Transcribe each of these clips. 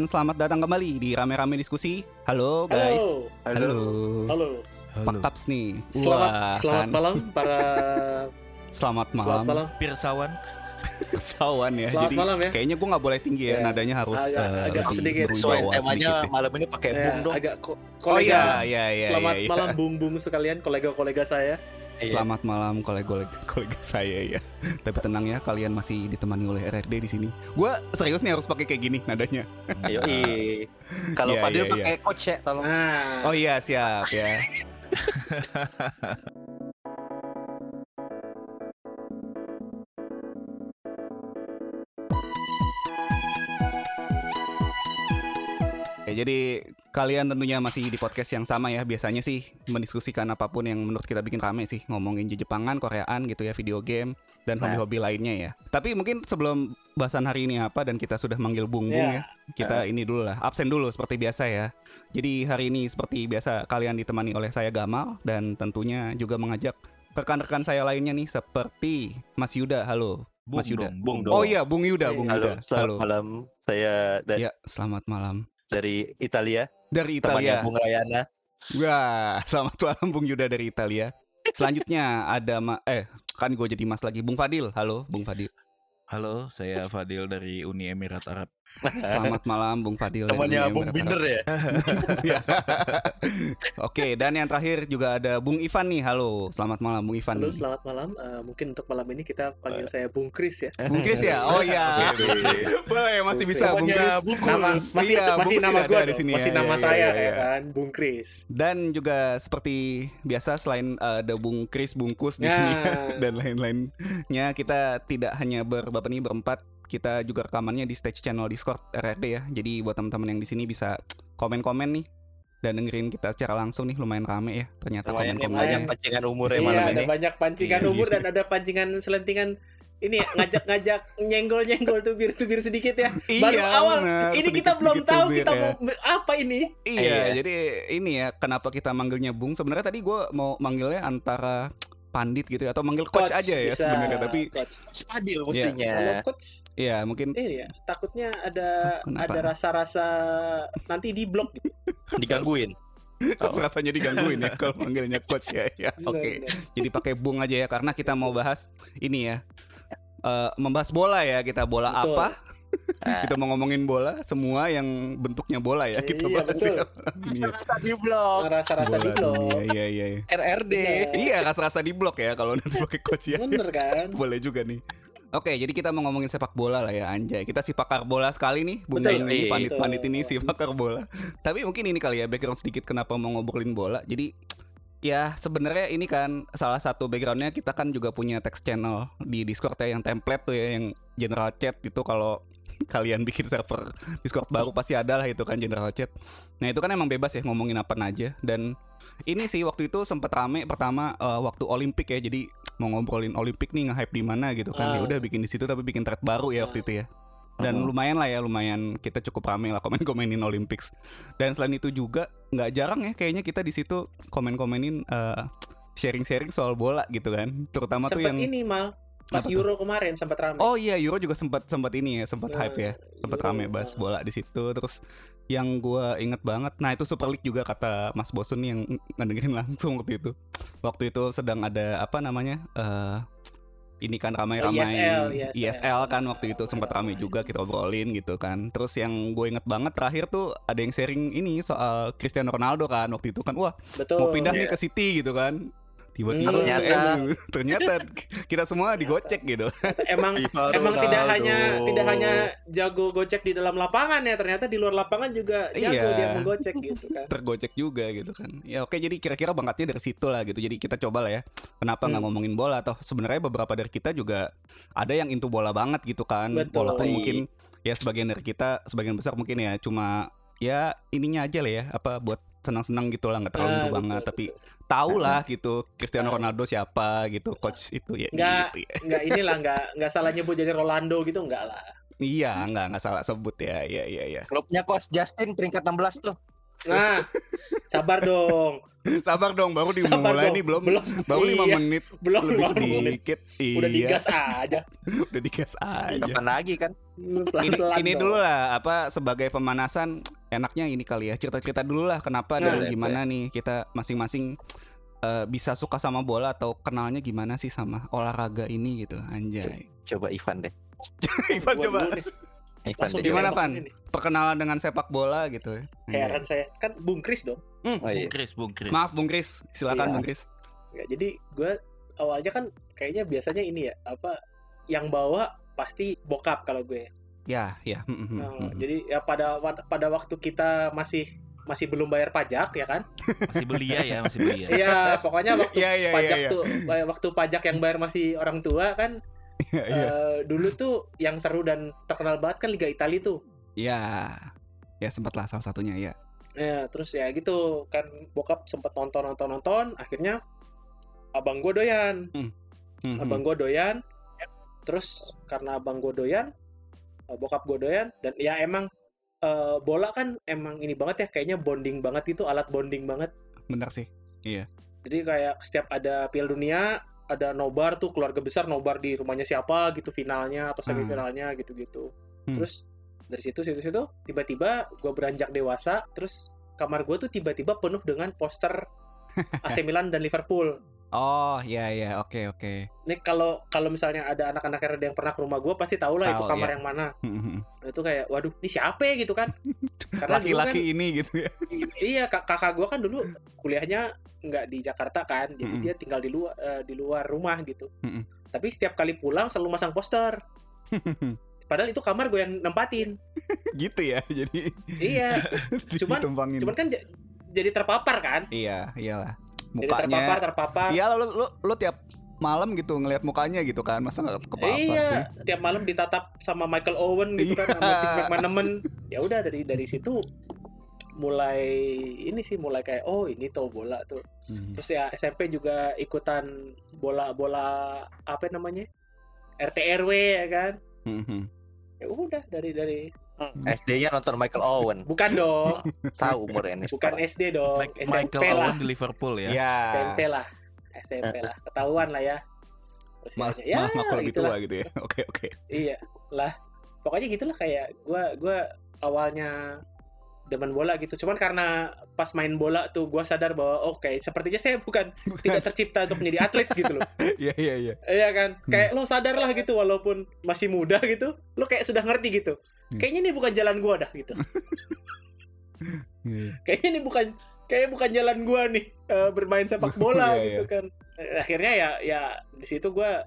Halo dan selamat datang kembali di Rame-Rame Diskusi. Halo guys. Halo. Halo. Halo. Pak Kaps nih. Selamat Wah, selamat kan. malam para Selamat selamat malam. malam. Pirsawan. Kesawan ya. Selamat Jadi malam ya. kayaknya gue nggak boleh tinggi ya. Ya. Nadanya harus Agak- eh, agak lebih sedikit. berwibawa Sesuai temanya sedikit deh. malam ini pakai Ya, bung dong. agak ko Oh kolega. iya, iya, iya. Selamat iya, iya. malam bung-bung sekalian kolega-kolega saya. Iya. Selamat malam kolega-kolega kolega saya ya. Tapi tenang ya, kalian masih ditemani oleh RRD di sini. Gue serius nih harus pakai kayak gini nadanya. Ayo, ih. Kalau Iya, Fadil iya, pakai coach ya, tolong. Nah, Oh iya, siap ya. jadi kalian tentunya masih di podcast yang sama ya. Biasanya sih mendiskusikan apa pun yang menurut kita bikin rame sih, ngomongin Jepangan, Koreaan gitu ya, video game dan Nah. hobi-hobi lainnya ya. Tapi mungkin sebelum bahasan hari ini apa dan kita sudah manggil Bung Bung Ya. ya, kita ini dulu lah, absen dulu seperti biasa ya. Jadi hari ini seperti biasa kalian ditemani oleh saya Gamal dan tentunya juga mengajak rekan-rekan saya lainnya nih seperti Mas Yuda. Halo. Bung Mas Yuda. dong, Bung Bung dong. Oh iya, Bung Yuda. Bung Halo, Yuda. selamat Halo. malam. Saya dari, Ya, selamat malam. Dari Italia, Dari Italia. temannya Bung Rayana. Wah, selamat malam Bung Yuda dari Italia. Selanjutnya ada Ma eh kan gue jadi Mas lagi Bung Fadil. Halo, Bung Fadil. Halo, saya Fadil dari Uni Emirat Arab. Selamat malam Bung Fadil. Temannya Bung Binder ya. Ya. Oke, dan yang terakhir juga ada Bung Ivan nih. Halo, selamat malam Bung Ivan halo nih. selamat malam. Eh, mungkin untuk malam ini kita panggil saya Bung Kris ya. Bung Chris ya? Oh iya. Boleh, masih bisa Bung. Bung Nama Kus. masih Iya, masih Bung nama ada di sini masih ya, nama ya, saya ya, ya, ya. kan, Bung Kris. Dan juga seperti biasa selain uh, ada Bung Chris Bungkus di Ya. sini dan lain-lainnya kita tidak hanya berbapak nih berempat kita juga rekamannya di stage channel Discord RRD ya. Jadi buat teman-teman yang di sini bisa komen-komen nih dan dengerin kita secara langsung nih lumayan rame ya. Ternyata Lumayan yang komen-komennya. banyak pancingan umur ya malam ada ini. banyak pancingan Iya, umur dan ada pancingan selentingan ini ya, ngajak-ngajak nyenggol-nyenggol tubir-tubir sedikit ya. Baru Iya, awal bener. ini kita belum tahu tubir kita ya. mau apa ini. Iya, Iya. jadi ini ya kenapa kita manggilnya Bung. Sebenarnya tadi gue mau manggilnya antara pandit gitu ya atau manggil coach, aja ya sebenarnya tapi Coach. Fadil Kalau mestinya. coach ya mungkin ini ya takutnya ada Kenapa? ada rasa-rasa nanti di blok. Digangguin. Oh. rasanya digangguin ya kalau manggilnya coach ya. ya Oke. Benar. Jadi pakai Bung aja ya karena kita mau bahas ini ya. eh, membahas bola ya kita bola Betul. apa. Kita mau ngomongin bola semua yang bentuknya bola ya kita Iya, bahas betul. ya. Ini ya. Rasa di blog. Rasa-rasa di blok. iya iya iya RRD. iya rasa-rasa di blok ya kalau nanti pakai coach ya Bener kan? boleh juga nih Oke, jadi kita mau ngomongin sepak bola lah ya, anjay. Kita si pakar bola sekali nih, Bung Betul, ini iya. pandit-pandit ini si pakar bola. Tapi mungkin ini kali ya background sedikit kenapa mau ngobrolin bola. Jadi ya sebenarnya ini kan salah satu backgroundnya kita kan juga punya text channel di Discord ya yang template tuh ya yang general chat itu kalau kalian bikin server Discord baru pasti ada lah itu kan general chat. Nah itu kan emang bebas ya ngomongin apa aja. Dan ini sih waktu itu sempat rame pertama eh, waktu Olimpik ya. Jadi mau ngobrolin Olimpik nih nge-hype di mana gitu kan. Ya Ah. udah bikin di situ tapi bikin thread baru ya waktu itu ya. Dan Mhm. lumayan lah ya lumayan kita cukup rame lah komen-komenin Olympics. Dan selain itu juga nggak jarang ya kayaknya kita di situ komen-komenin eh, sharing-sharing soal bola gitu kan. Terutama tuh Sempat yang ini mal pas Apa tuh? Euro kemarin sempat ramai. oh iya Euro juga sempat sempat ini ya sempat Nah, hype ya sempat Euro, rame bahas nah. bola di situ terus yang gua inget banget nah itu Super League juga kata Mas Bosun yang ngedengerin langsung waktu itu waktu itu sedang ada apa namanya eh ini kan ramai-ramai ISL, ISL kan waktu itu sempat ramai juga kita obrolin gitu kan terus yang gue inget banget terakhir tuh ada yang sharing ini soal Cristiano Ronaldo kan waktu itu kan wah Betul. mau pindah nih Iya. ke City gitu kan tiba-tiba Hmm. Ternyata. eh, ternyata kita semua digocek gitu Emang Viva emang tidak Ronaldo. hanya tidak hanya jago gocek di dalam lapangan ya, ternyata di luar lapangan juga jago Iya. dia menggocek gitu kan. tergocek juga gitu kan ya oke jadi kira-kira bangkatnya dari situ lah gitu jadi kita coba lah ya kenapa nggak Hmm. ngomongin bola toh sebenarnya beberapa dari kita juga ada yang into bola banget gitu kan Betul. walaupun Iya. mungkin ya sebagian dari kita sebagian besar mungkin ya cuma ya ininya aja lah ya apa buat senang-senang gitu lah nggak terlalu Ah, betul, banget tapi tahu lah gitu Cristiano. Ronaldo siapa gitu coach itu ya Nggak. gitu ya. nggak inilah nggak nggak salah nyebut jadi Rolando gitu nggak lah. iya nggak nggak salah sebut ya iya iya iya Klubnya Coach Justin peringkat 16 tuh. Nah, sabar dong. Sabar dong, baru dimulai nih belum belum baru lima iya, menit belum lebih lima menit. sedikit. Udah iya, digas aja. udah digas aja. Kapan lagi kan? ini, Pelan-pelan ini dong. dulu lah apa sebagai pemanasan enaknya ini kali ya cerita-cerita dulu lah kenapa dan Boleh, gimana nih kita masing-masing eh, bisa suka sama bola atau kenalnya gimana sih sama olahraga ini gitu anjay Coba Ivan deh. Ivan coba Langsung. Gimana, ini nih. perkenalan dengan sepak bola gitu ya. Heran saya. Kan Bung Kris dong. Oh, Bung iya. Kris, Bung Kris. maaf Bung Kris silakan Iya. Bung Kris Ya, jadi gue awalnya kan kayaknya biasanya ini ya apa yang bawa pasti bokap kalau gue. ya ya hmm, hmm, Nah, hmm. Jadi ya pada pada waktu kita masih masih belum bayar pajak ya kan? Masih belia ya, masih belia. Iya, pokoknya waktu Iya, iya, pajak iya, iya. tuh waktu pajak yang bayar masih orang tua kan Iya, iya. eh, dulu tuh yang seru dan terkenal banget kan Liga Italia tuh. ya ya sempat lah salah satunya ya Ya, terus ya gitu kan bokap sempat nonton nonton nonton, akhirnya abang gue doyan, Hmm, hmm. abang gue doyan, terus karena abang gue doyan, eh, bokap gue doyan, dan ya emang eh, bola kan emang ini banget ya, kayaknya bonding banget itu alat bonding banget. bener sih Jadi kayak setiap ada Piala Dunia, ada nobar tuh keluarga besar nobar di rumahnya siapa gitu finalnya atau semifinalnya gitu-gitu. Hmm. Terus dari situ situ situ tiba-tiba gue beranjak dewasa, terus kamar gue tuh tiba-tiba penuh dengan poster AC Milan dan Liverpool. Oh ya ya oke oke. Nih kalau kalau misalnya ada anak-anak yang pernah ke rumah gue pasti tahu lah itu kamar iya. yang mana. Itu kayak waduh, ini siapa ya? gitu kan? Karena dulu kan laki-laki ini gitu ya. Iya kak- kakak gue kan dulu kuliahnya nggak di Jakarta kan jadi dia tinggal di luar eh, di luar rumah gitu. Tapi setiap kali pulang selalu masang poster. Padahal itu kamar gue yang nempatin. Gitu ya jadi iya. Cuman- cuman kan jadi terpapar kan. Iya iyalah jadi terpapar mukanya. terpapar iya lo, lo lo tiap malam gitu ngelihat mukanya gitu kan. Masa nggak kepapar sih? iya tiap malam ditatap sama Michael Owen gitu kan sama Iya. Steve McManaman. Ya udah dari dari situ mulai ini sih mulai kayak oh ini tuh bola tuh. Hmm. terus ya SMP juga ikutan bola bola apa namanya? RT RW ya kan? Hmm, hmm. ya udah dari dari SD-nya nonton Michael Owen. bukan dong. Tahu umurnya ini. bukan SD dong Like SMP Michael lah. Owen di Liverpool ya. ya. SMP lah. SMP lah. Ketahuan lah ya. Malah Usianya. ya aku lebih gitulah. tua gitu ya. Oke oke. Iya lah. Pokoknya gitulah kayak gua gua awalnya demen bola gitu. Cuman karena pas main bola tuh gua sadar bahwa oke sepertinya saya bukan tidak tercipta untuk menjadi atlet gitu loh. Iya iya iya. Iya kan, Hmm. kayak lo sadar lah gitu walaupun masih muda gitu, lo kayak sudah ngerti gitu. Hmm. Kayaknya ini bukan jalan gua dah gitu. Iya. Kayaknya ini bukan kayak bukan jalan gua nih eh, bermain sepak bola Iya, gitu kan. Eh, Akhirnya ya ya di situ gua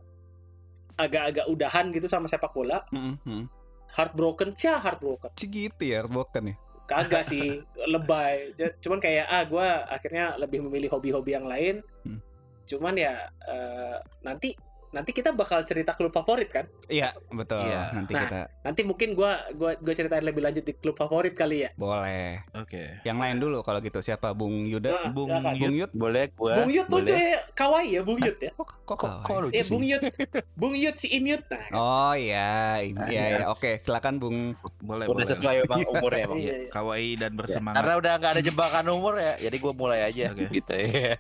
agak-agak udahan gitu sama sepak bola, Hmm, hmm. heartbroken, cah heartbroken. Cih, gitu ya bukan ya Kagak sih, lebay. Cuman kayak ah gua akhirnya lebih memilih hobi-hobi yang lain. Hmm. Cuman ya eh, nanti nanti kita bakal cerita klub favorit kan? iya betul Iya. nanti Nah. kita Nanti mungkin gua gua gua ceritain lebih lanjut di klub favorit kali ya. boleh Oke. yang lain dulu kalau gitu siapa Bung Yuda Nah, Bung silakan. Bung Yud Boleh gua. Bung Yud lucu boleh. ya, kawaii ya Bung Yud ya. kok kok Kok- kok lucu Eh sih? Bung Yud, Bung Yud si Imyut. Nah, oh iya iya Iya. iya oke silakan Bung Boleh, Udah boleh. sesuai emang umurnya emang. Iya, Iya, iya. kawaii dan Ya, bersemangat. karena udah nggak ada jebakan umur ya, jadi gue mulai aja Oke. gitu ya.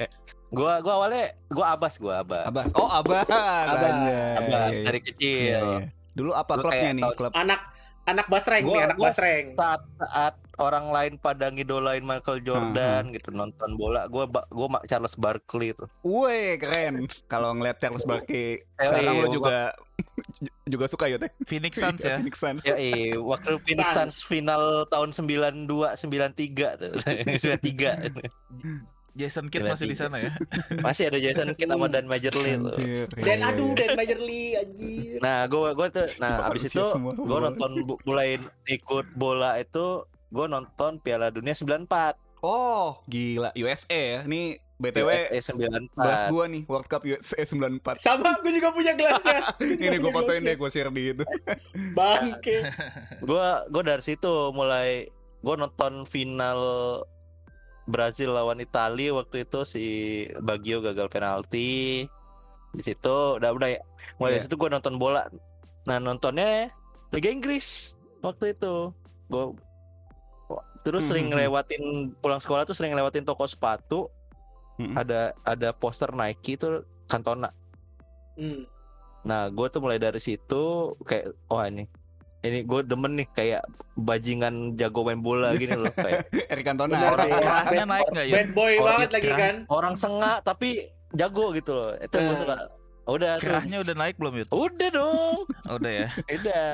Gua gua awalnya gua abas gua abas. Abas oh Abas Abas. Abas Iya, iya. dari Iya, kecil. iya. dulu apa Gua klubnya nih klub anak anak basreng Gua- nih, anak gua basreng. Saat saat orang lain pada ngidolain Michael Jordan gitu nonton bola, gua ba- gua ma- Charles Barkley itu. Wih keren kalau ngeliat Charles Barkley Eh, sekarang iya, lo juga juga suka ya teh Phoenix Suns ya. Phoenix Suns Ya, iya, waktu Phoenix Suns. Suns final tahun 92 93 tuh. 93. Jason Kidd masih di sana ya. Masih ada Jason Kidd sama Dan Major Lee tuh. Dan iya, aduh. Dan Major Lee anjir. Nah, gue gue tuh nah abis Manusia itu bola. nonton mulai ikut bola itu gue nonton Piala Dunia 94 Oh, gila USA ya. Nih BTW USA 94. gelas gua nih World Cup USA 94. Sama, gue juga punya gelasnya. Ini gue fotoin deh, gue share di itu. Bangke. Gue gue dari situ mulai gue nonton final Brazil lawan Italia waktu itu si Baggio gagal penalti. Di situ udah udah ya. Mulai dari situ gue nonton bola. Nah, nontonnya Liga Inggris waktu itu. Gue terus Hmm, sering hmm, hmm. ngelewatin pulang sekolah tuh sering ngelewatin toko sepatu Hmm. ada ada poster Nike tuh Cantona Hmm. nah gue tuh mulai dari situ kayak wah ini ini gue demen nih kayak bajingan jago main bola gini loh kayak Eric Cantona. Kerahnya Bad- naik nggak ya? Bad boy Oh, banget lagi kan. orang sengak tapi jago gitu loh itu gue Nah. suka udah. Kerahnya udah naik belum Yud? udah dong Oh, udah ya. udah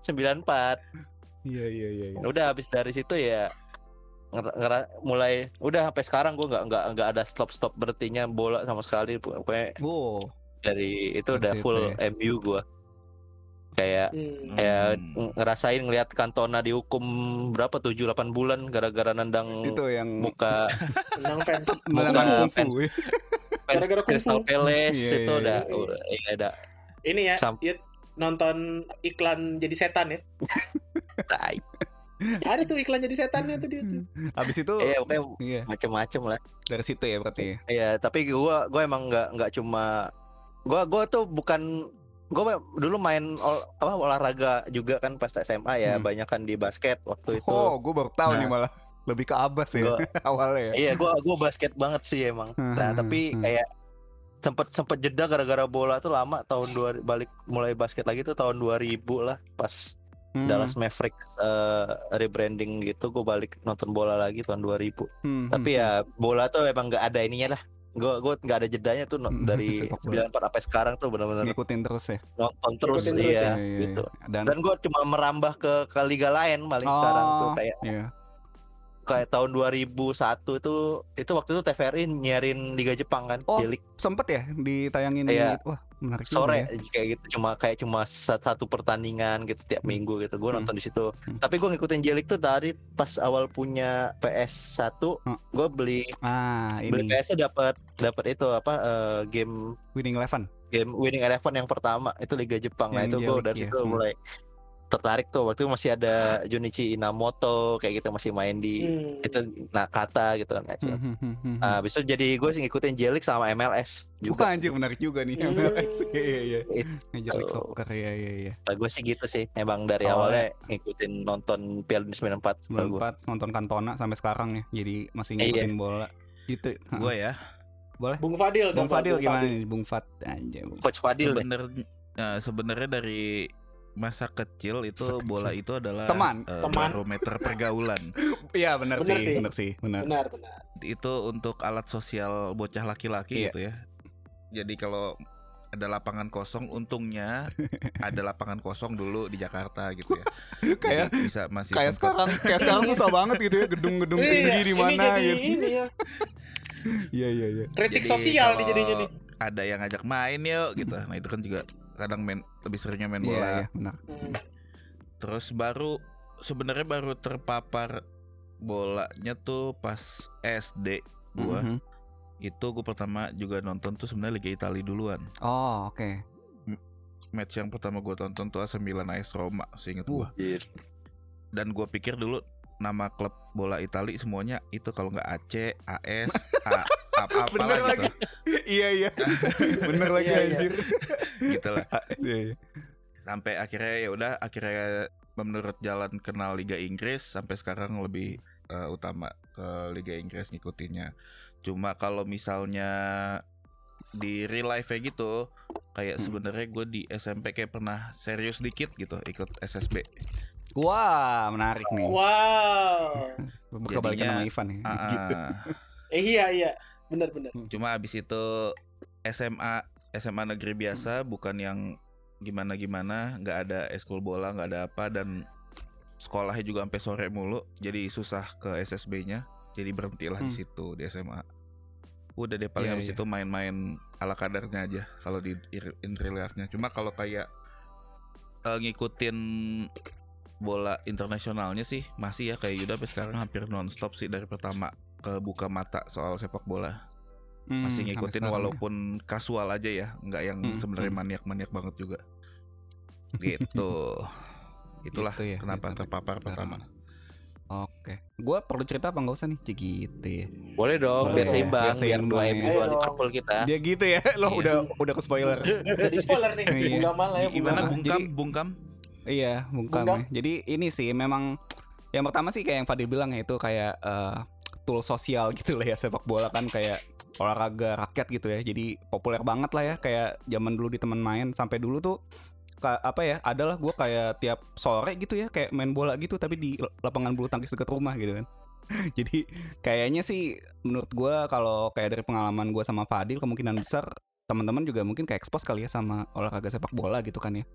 94 Iya iya iya. iya. udah habis dari situ ya ngera- mulai udah sampai sekarang gue nggak nggak nggak ada stop stop berhentinya bola sama sekali pokoknya Wow. dari itu udah full ya. MU gue kayak Hmm. kayak Hmm. ngerasain ngelihat Cantona dihukum berapa 7 8 bulan gara-gara nendang Itu yang muka Menang fans. Kungfu. fans. fans Gara-gara. Crystal Palace Iya, itu iya, udah iya. udah iya ada Ini ya, Sam- Yud, nonton iklan jadi setan ya. tai. Ada tuh iklan jadi setannya tuh dia tuh. Habis itu Iya, pokoknya iya, macem-macem lah. dari situ ya berarti. ya. Iya, tapi gua gua emang nggak nggak cuma gua gua tuh bukan gua dulu main ol- apa olahraga juga kan pas SMA ya, Hmm. banyak kan di basket waktu itu. Oh, gue baru tahu Nah. nih malah lebih ke Abbas ya Gua- awalnya ya. Iya, gua gua basket banget sih emang. Nah, Hmm, tapi hmm. kayak sempet sempet jeda gara-gara bola tuh lama tahun dua balik mulai basket lagi tuh tahun 2000 lah pas Hmm, Dallas Mavericks eh, rebranding gitu gue balik nonton bola lagi tahun 2000 hmm, tapi hmm, ya bola tuh emang nggak ada ininya lah gue gue nggak ada jedanya tuh no- dari bola. 94 sampai sekarang tuh benar-benar ngikutin terus ya. nonton terus Ngikutin terus iya Iya, iya, gitu iya. Dan, dan gue cuma merambah ke ke liga lain paling sekarang tuh Oh, kayak iya. kayak tahun 2001 itu itu waktu itu TVRI nyiarin liga Jepang kan Oh, sempet ya ditayangin Iya. di wah menarik sore ya. kayak gitu cuma kayak cuma sat- satu pertandingan gitu tiap Hmm. minggu gitu gue Hmm. nonton di situ Hmm. tapi gue ngikutin J-League tuh dari pas awal punya PS1 Hmm. gue beli Ah, beli ini PS dapat dapat itu apa eh, game Winning Eleven. game Winning Eleven yang pertama itu Liga Jepang nah Yang itu gue dari ya. itu Hmm. Tertarik tuh waktu itu masih ada Junichi Inamoto kayak gitu masih main di Hmm. itu Nakata gitu kan Hmm, hmm, hmm, hmm, Nah, habis itu jadi gue sih ngikutin J-League sama MLS Wah juga anjir menarik juga nih Hmm. MLS. Iya iya. Major League Soccer ya iya iya. gue sih gitu sih emang dari Oh, awalnya ngikutin nonton Piala Dunia 94 kalau gua. 94 nonton Cantona sampai sekarang ya. Jadi masih Iya. ngikutin bola. Gitu. Gue ya. Bung Fadil Bung Fadil gimana nih Bung Fat. Bung. Coach Fadil. Sebenarnya eh, sebenarnya dari masa kecil itu Masa kecil. bola itu adalah Teman. eh, Teman. barometer pergaulan. Iya benar sih, sih. benar sih, benar. Benar, benar. itu untuk alat sosial bocah laki-laki Iya. gitu ya. Jadi kalau ada lapangan kosong, untungnya ada lapangan kosong dulu di Jakarta gitu ya. Kayak bisa masih kayak sempet- sekarang kayak sekarang susah banget gitu ya gedung-gedung Iya, tinggi di mana gitu. Ini ya. Iya iya iya. Kritik Jadi sosial nih jadinya nih. Ada yang ngajak main yuk gitu. Nah itu kan juga kadang main lebih seringnya main Iya bola. iya benar. Hmm. Terus baru sebenarnya baru terpapar bolanya tuh pas SD gua. Mhm. Itu gua pertama juga nonton tuh sebenarnya Liga Italia duluan. Oh, oke. Match yang pertama gua tonton tuh AC Milan AS Roma, seinget gua. Dan gua pikir dulu nama klub bola Italia semuanya itu kalau nggak AC, AS, A, apa Bener apalah gitu. lagi. iya iya. Bener lagi Iya, iya. anjir. gitu lah. Iya iya. Sampai akhirnya ya udah akhirnya menurut jalan kenal Liga Inggris sampai sekarang lebih eh, utama ke Liga Inggris ngikutinnya. Cuma kalau misalnya di real life nya gitu kayak Hmm. sebenarnya gue di SMP kayak pernah serius dikit gitu ikut SSB Wah, menarik nih. Wow. Kebalikan Jadinya, sama Ivan ya. Ah, Gitu. Eh iya iya. Benar benar. cuma abis itu SMA SMA negeri biasa bukan yang gimana gimana nggak ada eskul bola nggak ada apa dan sekolahnya juga sampai sore mulu jadi susah ke SSB-nya jadi berhentilah di Hmm. situ di SMA udah deh paling Iya, abis iya. itu main-main ala kadarnya aja kalau di in real life-nya cuma kalau kayak eh, ngikutin bola internasionalnya sih masih ya kayak Yuda sampai sekarang hampir nonstop sih dari pertama kebuka mata soal sepak bola Hmm, masih ngikutin ya. walaupun kasual aja ya nggak yang Hmm, sebenarnya hmm. maniak-maniak banget juga gitu itulah Gitu ya, kenapa gitu. terpapar pertama Oke. Gua perlu cerita apa nggak usah nih? Gitu ya. Boleh dong, Boleh, biar seimbang, biar biar seimbang dua ya. MU Ayo dua dong. Liverpool kita. Dia gitu ya. Lo Iya. udah udah ke spoiler. Udah di spoiler nih. Iya. Bunga Mal ya, gimana bungkam Jadi- bungkam Iya, bungkam ya. Jadi ini sih memang Yang pertama sih kayak yang Fadil bilang ya itu kayak eh, tool sosial gitu lah ya sepak bola kan kayak olahraga rakyat gitu ya. Jadi populer banget lah ya kayak zaman dulu di teman main sampai dulu tuh ka- apa ya adalah gue kayak tiap sore gitu ya kayak main bola gitu tapi di lapangan bulu tangkis dekat rumah gitu kan. Jadi kayaknya sih menurut gue kalau kayak dari pengalaman gue sama Fadil kemungkinan besar teman-teman juga mungkin kayak expose kali ya sama olahraga sepak bola gitu kan ya.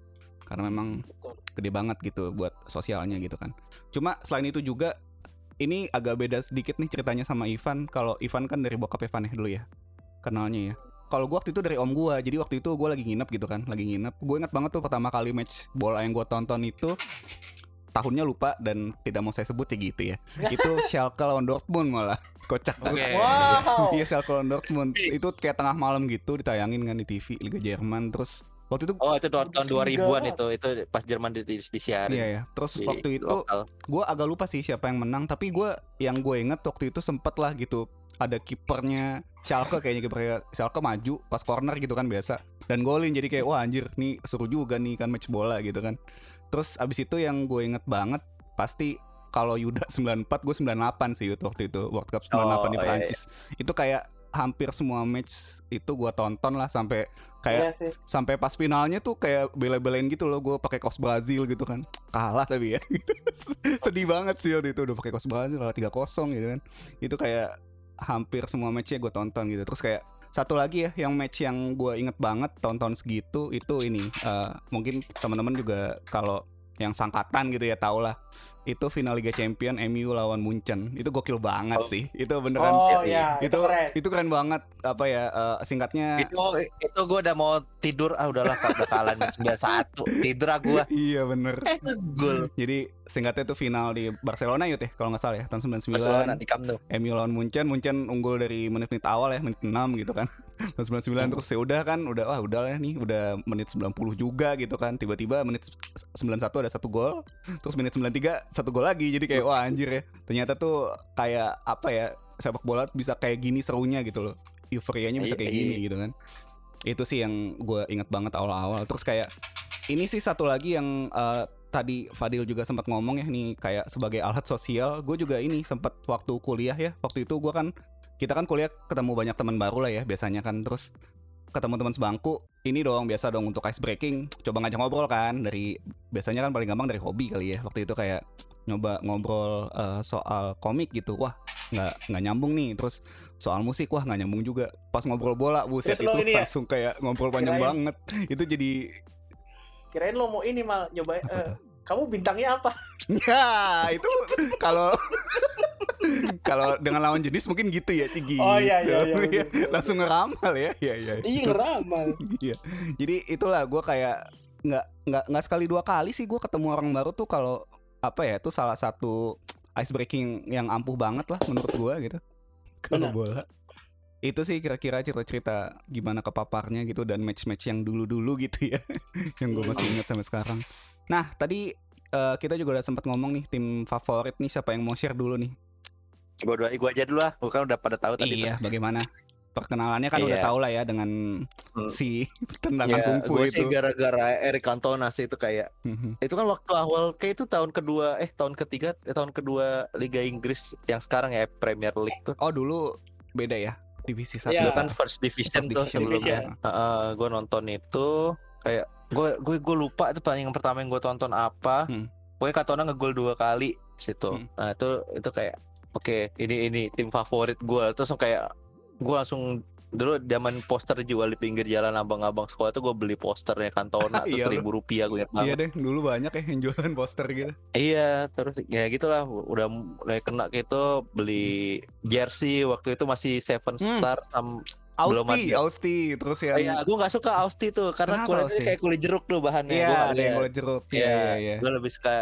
Karena memang Betul. gede banget gitu buat sosialnya gitu kan. Cuma selain itu juga ini agak beda sedikit nih ceritanya sama Ivan. Kalau Ivan kan dari bokap Evan ya dulu ya kenalnya ya. Kalau gua waktu itu dari om gua, jadi waktu itu gua lagi nginep gitu kan, lagi nginep. Gue inget banget tuh pertama kali match bola yang gua tonton itu tahunnya lupa dan tidak mau saya sebut ya gitu ya. itu Schalke lawan Dortmund malah. Kocak banget. Wow. Iya Schalke lawan Dortmund. Itu kayak tengah malam gitu ditayangin kan di TV Liga Jerman terus waktu itu Oh itu tahun tahun Bundesliga. 2000-an itu itu pas Jerman di, di, disiarin Iya ya. Terus di waktu itu gue agak lupa sih siapa yang menang tapi gue yang gue inget waktu itu sempet lah gitu ada kipernya Schalke kayaknya kipernya Schalke maju pas corner gitu kan biasa dan golin jadi kayak wah anjir nih seru juga nih kan match bola gitu kan terus abis itu yang gue inget banget pasti kalau Yuda 94 gue 98 sih Yud, waktu itu World Cup 98 Oh, di iya, iya. Prancis itu kayak hampir semua match itu gue tonton lah sampai kayak Iya sampai pas finalnya tuh kayak bela-belain gitu loh gue pakai kaos Brazil gitu kan. Kalah tapi ya. Sedih banget sih waktu itu udah pakai kaos Brazil kalah 3-0 gitu kan. Itu kayak hampir semua matchnya gue tonton gitu. Terus kayak satu lagi ya yang match yang gue inget banget tahun-tahun segitu itu ini eh, mungkin teman-teman juga kalau yang sangkatan gitu ya tau lah itu final Liga Champion MU lawan Munchen. Itu gokil banget Oh. sih. Itu beneran. Oh iya, ya, itu, itu keren. itu keren banget apa ya eh, singkatnya itu itu gue udah mau tidur. Ah udahlah udah kalah nih 91 tidur ah gue iya bener. Eh gol Jadi singkatnya itu final di Barcelona yut ya kalau nggak salah ya tahun 99 Barcelona di Camp Nou. MU lawan Munchen. Munchen unggul dari menit-menit awal ya menit 6 gitu kan. Tahun 99 terus ya udah kan udah wah udah lah nih udah menit 90 juga gitu kan. Tiba-tiba menit 91 ada satu gol terus menit 93 satu gol lagi jadi kayak wah anjir ya. Ternyata tuh kayak apa ya sepak bola bisa kayak gini serunya gitu loh. Euforianya bisa kayak Iya. gini gitu kan. Itu sih yang gue inget banget awal-awal. Terus kayak ini sih satu lagi yang eh, tadi Fadil juga sempat ngomong ya nih kayak sebagai alat sosial gue juga ini sempat waktu kuliah ya. Waktu itu gue kan kita kan kuliah ketemu banyak teman baru lah ya biasanya kan. Terus ketemu teman sebangku ini dong biasa dong untuk ice breaking coba ngajak ngobrol kan dari biasanya kan paling gampang dari hobi kali ya waktu itu kayak nyoba ngobrol eh, soal komik gitu wah nggak nggak nyambung nih terus soal musik wah nggak nyambung juga pas ngobrol bola buset Terus itu ya? langsung kayak ngobrol panjang Kirain- banget itu jadi Kirain lo mau ini mal nyoba eh, tuh? kamu bintangnya apa? Ya, itu kalau kalau dengan lawan jenis mungkin gitu ya, Cigi. Oh, iya, iya, iya, betul, betul. Langsung ngeramal ya. Iya, iya. Iya ngeramal. Iya. Jadi itulah gue kayak nggak nggak nggak sekali dua kali sih gue ketemu orang baru tuh kalau apa ya itu salah satu ice breaking yang ampuh banget lah menurut gue gitu. Kalau bola itu sih kira-kira cerita-cerita gimana kepaparnya gitu dan match-match yang dulu-dulu gitu ya yang gue masih ingat sampai sekarang. Nah tadi eh, kita juga udah sempat ngomong nih tim favorit nih siapa yang mau share dulu nih? Gue dua gue aja dulu lah gue kan udah pada tahu tadi iya, bagaimana perkenalannya kan udah Iya. tahu lah ya dengan Hmm. si tendangan ya, kungfu gue itu. sih gara-gara Eric Cantona sih itu kayak Mhm. itu kan waktu awal kayak itu tahun kedua eh tahun ketiga eh, tahun kedua Liga Inggris yang sekarang ya Premier League tuh Oh dulu beda ya divisi satu Iya. itu kan first division First tuh division. sebelumnya Division. gue nonton itu kayak gue gue gue lupa itu paling yang pertama yang gue tonton apa Hmm. pokoknya Cantona ngegol dua kali situ Hmm. nah itu itu kayak oke ini ini tim favorit gue terus kayak gue langsung dulu zaman poster jual di pinggir jalan abang-abang sekolah tuh gue beli posternya Cantona tuh Iya, seribu rupiah gue ingat Iya deh, dulu banyak ya yang jualan poster gitu. Iya, terus ya gitulah udah mulai kena gitu beli jersey waktu itu masih Seven Hmm. Star Belum Austi. Austi, terus yang Iya, gue gak suka Austi tuh karena Kenapa kulitnya Austi? kayak kulit jeruk tuh bahannya. Iya, ada yang lihat. kulit jeruk. Iya, Iya, iya, iya. Gue lebih suka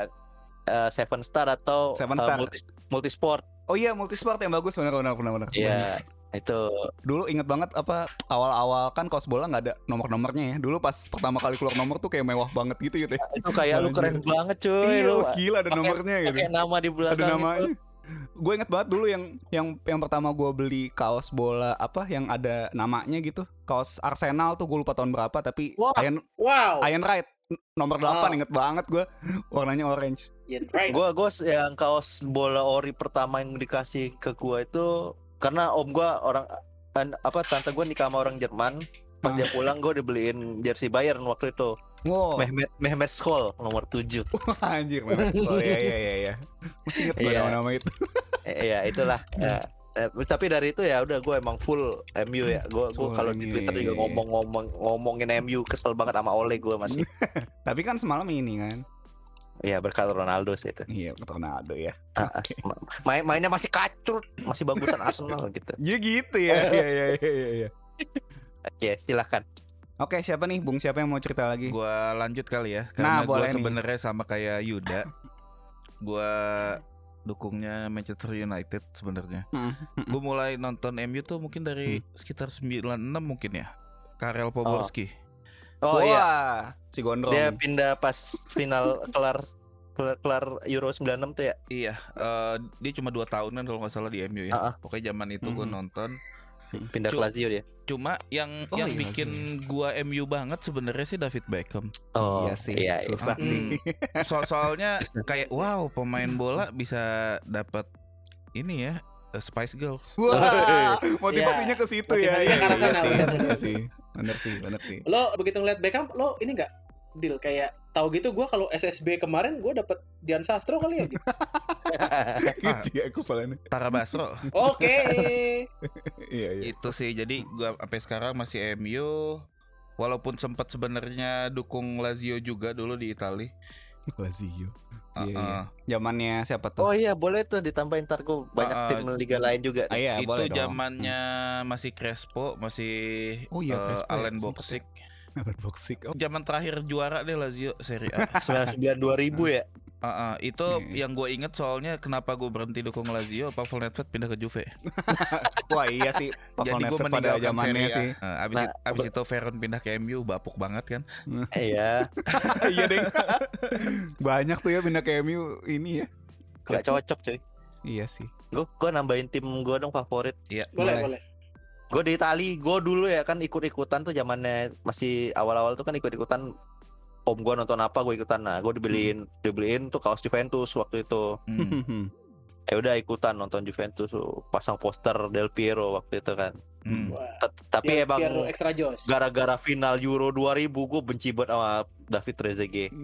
eh, Seven Star atau Seven eh, Star. multi, multisport. Oh iya, multisport yang bagus benar benar benar benar. Iya, itu Dulu inget banget apa awal-awal kan kaos bola nggak ada nomor-nomornya ya. Dulu pas pertama kali keluar nomor tuh kayak mewah banget gitu gitu ya. itu kayak lu keren banget cuy. Iya, lu gila ada pakai- nomornya gitu. pakai nama di belakang Ada itu. namanya. Gue inget banget dulu yang yang yang pertama gue beli kaos bola apa yang ada namanya gitu. Kaos Arsenal tuh gue lupa tahun berapa tapi. Iron Wow. Iron Right. Nomor 8 Oh. inget banget gue warnanya orange. Yeah, right. Gua gua yang kaos bola ori pertama yang dikasih ke gua itu karena om gua orang an- apa tante gua nikah sama orang Jerman. Pas Ah. dia pulang gua dibeliin jersey Bayern waktu itu. Wow, Mehmet Mehmet Skol nomor 7. anjir Mehmet. Oh iya iya iya iya. Masih inget gue Iya. nama-nama itu. Eh, ya itulah. Ya. Eh, tapi dari itu ya udah gue emang full MU ya. Gue Full kalau di MU, Twitter iya, juga iya. ngomong-ngomong ngomongin MU kesel banget sama Ole gue masih. Tapi kan semalam ini kan. Iya berkat Ronaldo sih itu. Iya, Ronaldo ya. Ah, ah. Ma- Main mainnya masih kacur, masih bagusan Arsenal gitu. Ya gitu ya. Iya iya iya iya iya. Oke, silahkan. Oke, siapa nih? Bung siapa yang mau cerita lagi? Gua lanjut kali ya Nah, karena gua nih. sebenarnya sama kayak Yuda. Gua dukungnya Manchester United sebenarnya. Hmm, hmm, Gue mulai nonton MU tuh mungkin dari sekitar 96 mungkin ya. Karel Poborski. Oh Wah, iya, si Gondrong. dia pindah pas final kelar kelar, kelar Euro 96 tuh ya. Iya, eh, dia cuma dua tahunan kalau nggak salah di MU ya. Ah, ah. Pokoknya zaman itu gue Mhm. nonton. Pindah Cu- ke Lazio dia. Cuma yang Oh, yang iya, bikin gua MU banget sebenarnya sih David Beckham. Oh, iya sih, Iya, iya. susah Hmm. sih. So soalnya kayak wow pemain bola bisa dapat ini ya eh, Spice Girls. Wah, motivasinya ke situ ya. Iya, arah iya sih, bener. sih. Bener sih, sih. Lo begitu ngeliat Beckham, lo ini nggak deal kayak tahu gitu gue kalau SSB kemarin gue dapet Dian Sastro kali ya gitu. Gitu ya kupalannya. Tara Basro. Oke. Iya, iya. itu sih jadi gua sampai sekarang masih MU walaupun sempat sebenarnya dukung Lazio juga dulu di Itali. Lazio. Iya, iya. Uh-uh. Zamannya siapa oh tuh? iya, boleh tuh ditambahin ntar gue banyak Ah, tim liga lain juga. Ah, iya, itu boleh zamannya masih Crespo, masih Oh iya, eh, Crespo ya, Allen sempet Boxic. Alan Boxic. Oh, Zaman terakhir juara deh Lazio Serie A. 99 2000 ya. Uh-uh. Itu Iya. yang gue inget soalnya kenapa gue berhenti dukung Lazio, Pavel Nedved pindah ke Juve. Wah iya sih. Jadi Pavel gue Nedved pada meninggalkan zamannya sih. Nah, abis, Nah, it- abis itu Veron pindah ke MU, bapuk banget kan. Iya, iya deh. Banyak tuh ya pindah ke MU ini ya. nggak cocok cuy. Iya sih. Gue gue nambahin tim gue dong favorit. Iya. boleh, Boleh. boleh. Gue di Itali, gue dulu ya kan ikut-ikutan tuh zamannya masih awal-awal tuh kan ikut-ikutan om gue nonton apa gue ikutan nah gue dibeliin dibeliin tuh kaos Juventus waktu itu Hmm. ya udah ikutan nonton Juventus pasang poster Del Piero waktu itu kan. Hmm. Tapi Biar- emang gara-gara final Euro 2000 gue benci banget sama David Trezeguet.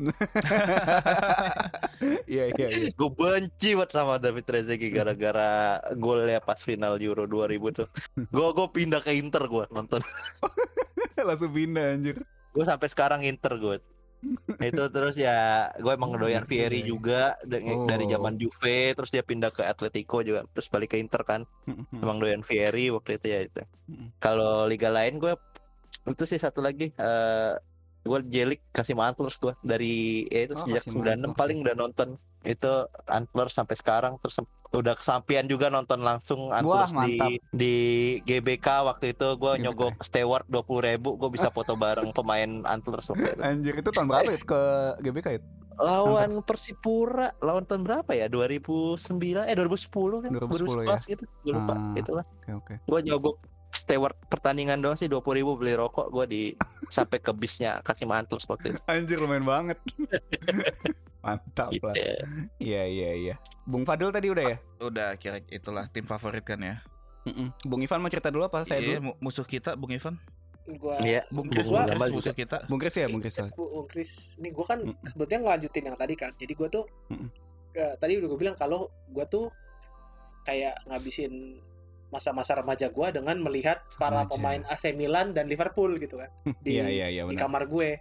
Iya iya iya. gue benci banget sama David Trezeguet gara-gara golnya pas final Euro 2000 tuh. Gue gue pindah ke Inter gue nonton. Langsung pindah anjir. gue sampai sekarang Inter gue itu terus ya gue emang Oh, doyan Vieri ya. juga da- dari Oh. zaman Juve terus dia pindah ke Atletico juga terus balik ke Inter kan emang doyan Vieri waktu itu ya itu kalau liga lain gue itu sih satu lagi eh gue jelik kasih Antlers gue dari ya itu Oh, sejak Kasimu 96 Antlers paling udah nonton itu Antlers sampai sekarang terus udah kesampian juga nonton langsung Antlers di mantap. di GBK waktu itu gue nyogok steward dua puluh ribu gue bisa foto bareng pemain Antlers waktu itu. Anjir itu tahun berapa ya ke GBK ya? lawan Antlers. Persipura lawan tahun berapa ya 2009 eh 2010 kan 2010 ya? gitu gue lupa Ah. itulah Oke oke. gue nyogok steward pertandingan doang sih dua puluh ribu beli rokok gue di sampai ke bisnya kasih mantul waktu itu Anjir lumayan banget. Mantap gitu. lah. Iya iya iya. Bung Fadil tadi udah ya? Udah kira itulah tim favorit kan ya. Mm-mm. Bung Ivan mau cerita dulu apa saya Iya, dulu? mu- musuh kita Bung Ivan. Gua Iya. Bung Wah. Chris Gamal musuh juga. kita. Bung Chris ya, Bung Chris. Bu Bung Chris, ini gue kan Mm-mm. kebetulan ngelanjutin yang tadi kan. Jadi gue tuh ya, tadi udah gue bilang kalau gue tuh kayak ngabisin masa-masa remaja gue dengan melihat para Remaja. pemain AC Milan dan Liverpool gitu kan di, Iya iya iya di kamar gue.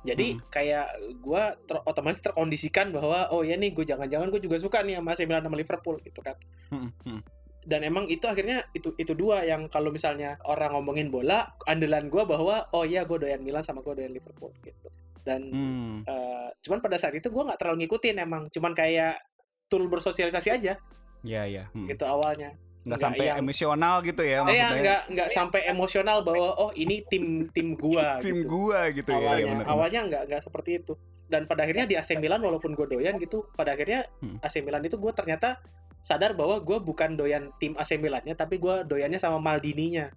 Jadi Mm. kayak gue ter- otomatis terkondisikan bahwa oh ya nih gue jangan-jangan gue juga suka nih sama AC Milan sama Liverpool gitu kan. Mm, mm. Dan emang itu akhirnya itu itu dua yang kalau misalnya orang ngomongin bola andalan gue bahwa oh iya gue doyan Milan sama gue doyan Liverpool gitu. Dan Hmm. Eh, cuman pada saat itu gue nggak terlalu ngikutin emang cuman kayak tool bersosialisasi aja Iya iya. Hmm. gitu awalnya Nggak sampai yang- emosional gitu ya eh ya maksudnya. nggak nggak sampai emosional bahwa oh ini tim tim gua Tim gitu. gua gitu ya. awalnya Iya benar. awalnya nggak nggak seperti itu dan pada akhirnya di AC Milan walaupun gue doyan gitu pada akhirnya Hmm. AC Milan itu gue ternyata sadar bahwa gue bukan doyan tim AC Milannya tapi gue doyannya sama Maldininya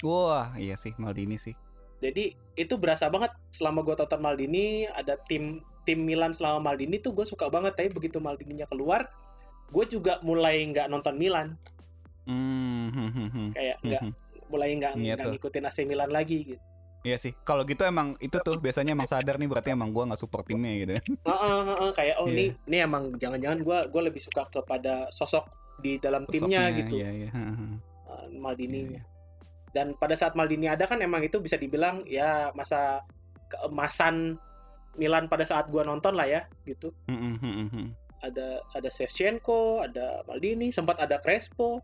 Wah, iya sih Maldini sih. Jadi itu berasa banget selama gue tonton Maldini ada tim tim Milan selama Maldini tuh gue suka banget tapi begitu Maldininya keluar gue juga mulai nggak nonton Milan Hmm, hmm, hmm, kayak nggak mulai nggak Iya ngikutin AC Milan lagi gitu. Iya sih. Kalau gitu emang itu tuh biasanya emang sadar nih berarti emang gua nggak support timnya gitu. Heeh, heeh, kayak oh Iya. ini ini emang jangan-jangan gue gue lebih suka kepada sosok di dalam timnya Sosoknya, gitu Iya, iya. uh, Maldini. Iya, iya. Dan pada saat Maldini ada kan emang itu bisa dibilang ya masa keemasan Milan pada saat gua nonton lah ya gitu. Hmm, hmm. Ada ada Shevchenko, ada Maldini, sempat ada Crespo,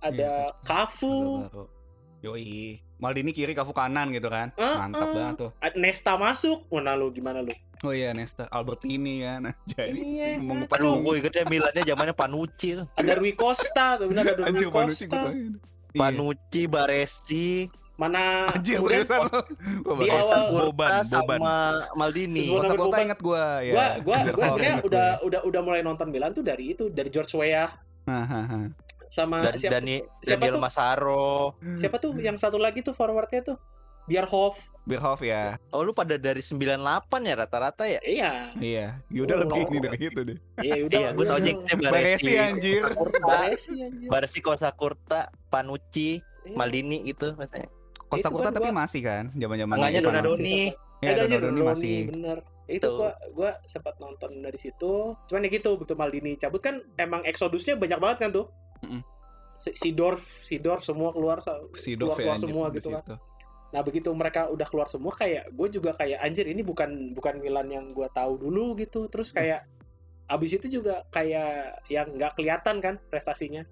ada Iya. Cafu, Agak baru. Yoi. Maldini kiri, Kafu kanan gitu kan. Ah, Mantap ah. banget tuh. ada Nesta masuk. Mana lu gimana lu? Oh iya Nesta, Albertini kan. Jadi Iya, mengupas Aduh, semua. gue ingetnya Milannya zamannya Panucci tuh. Ada Rui Costa, tuh benar ada Rui Anjir Panucci gue Costa. tuh. Iya. Panucci, Baresi, Mana Anjir seriusan lu. Di awal Boban, Boban. sama Maldini. Kosta Kota inget gua ya. oh, sebenarnya inget gua udah ya. udah udah mulai nonton Milan tuh dari itu, dari George Weah. Sama Dan siapa Dani, siapa Daniel tuh? Masaro. siapa tuh yang satu lagi tuh forwardnya tuh Bierhoff. Bierhoff ya. Oh lu pada dari 98 ya rata-rata ya? Iya, Iya. Yuda Oh. lebih ini dari itu deh. iya udah. Iya, gue tau. Jacknya Baresi Baresi, anjir. Baresi, anjir. Baresi Kosakurta, Panucci, Iya. Maldini gitu maksudnya. Costa Kota kan tapi gua- masih kan zaman-zaman masih Donadoni. Iya, Ya, aja Donadoni masih. bener. Itu gua gua sempat nonton dari situ. Cuman ya gitu, betul Maldini cabut kan emang eksodusnya banyak banget kan tuh. Mm-mm. Si Sidorf, Sidorf semua keluar ya keluar, keluar anjir semua gitu kan. Nah begitu mereka udah keluar semua kayak gue juga kayak anjir ini bukan bukan Milan yang gue tahu dulu gitu. Terus kayak abis itu juga kayak yang nggak kelihatan kan prestasinya.